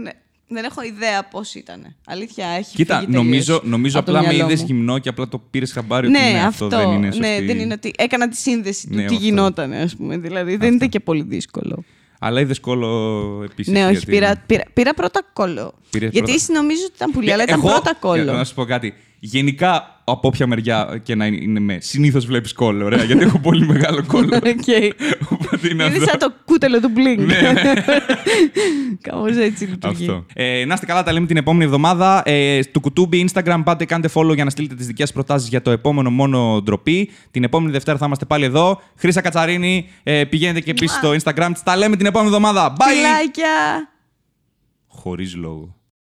[SPEAKER 2] δεν έχω ιδέα πώς ήταν. Αλήθεια, έχει
[SPEAKER 1] Κοίτα,
[SPEAKER 2] φύγει
[SPEAKER 1] νομίζω,
[SPEAKER 2] τελείως
[SPEAKER 1] νομίζω
[SPEAKER 2] από το
[SPEAKER 1] απλά με
[SPEAKER 2] μυαλό
[SPEAKER 1] είδες
[SPEAKER 2] μου.
[SPEAKER 1] γυμνό και απλά το πήρες χαμπάρι ότι
[SPEAKER 2] Ναι,
[SPEAKER 1] ναι,
[SPEAKER 2] αυτό.
[SPEAKER 1] δεν είναι σωστή.
[SPEAKER 2] ναι, δεν είναι ότι έκανα τη σύνδεση του
[SPEAKER 1] Ναι,
[SPEAKER 2] τι
[SPEAKER 1] αυτό.
[SPEAKER 2] γινόταν, ας πούμε. Δηλαδή δεν ήταν και πολύ δύσκολο.
[SPEAKER 1] Αλλά είδες κόλλο επίσης.
[SPEAKER 2] ναι, όχι, πήρα, πήρα, πήρα πρώτα κόλλο.
[SPEAKER 1] Πήρες
[SPEAKER 2] Γιατί
[SPEAKER 1] πρώτα-
[SPEAKER 2] νομίζω ότι ήταν πουλί, αλλά ήταν
[SPEAKER 1] Εγώ-
[SPEAKER 2] πρώτα κόλλο.
[SPEAKER 1] Να σου πω κάτι. Γενικά, από όποια μεριά και να είναι με, συνήθως βλέπεις κόλλο. Ωραία, γιατί έχω πολύ μεγάλο κόλλο.
[SPEAKER 2] Okay.
[SPEAKER 1] Οπότε είναι
[SPEAKER 2] Είναι
[SPEAKER 1] αυτό.
[SPEAKER 2] σαν το κούτελο του Blink.
[SPEAKER 1] Ναι, ναι.
[SPEAKER 2] Κάπως έτσι λειτουργεί.
[SPEAKER 1] Αυτό. Ε, να είστε καλά, τα λέμε την επόμενη εβδομάδα. Ε, στο κουτούμπι Instagram πάτε, κάντε follow για να στείλετε τις δικές προτάσεις για το επόμενο μόνο ντροπή. Την επόμενη Δευτέρα θα είμαστε πάλι εδώ. Χρήσα Κατσαρίνη, ε, πηγαίνετε και επίσης στο Instagram. Τα λέμε την επόμενη εβδομάδα. Bye!
[SPEAKER 2] Φιλάκια!
[SPEAKER 1] Χωρίς λόγο.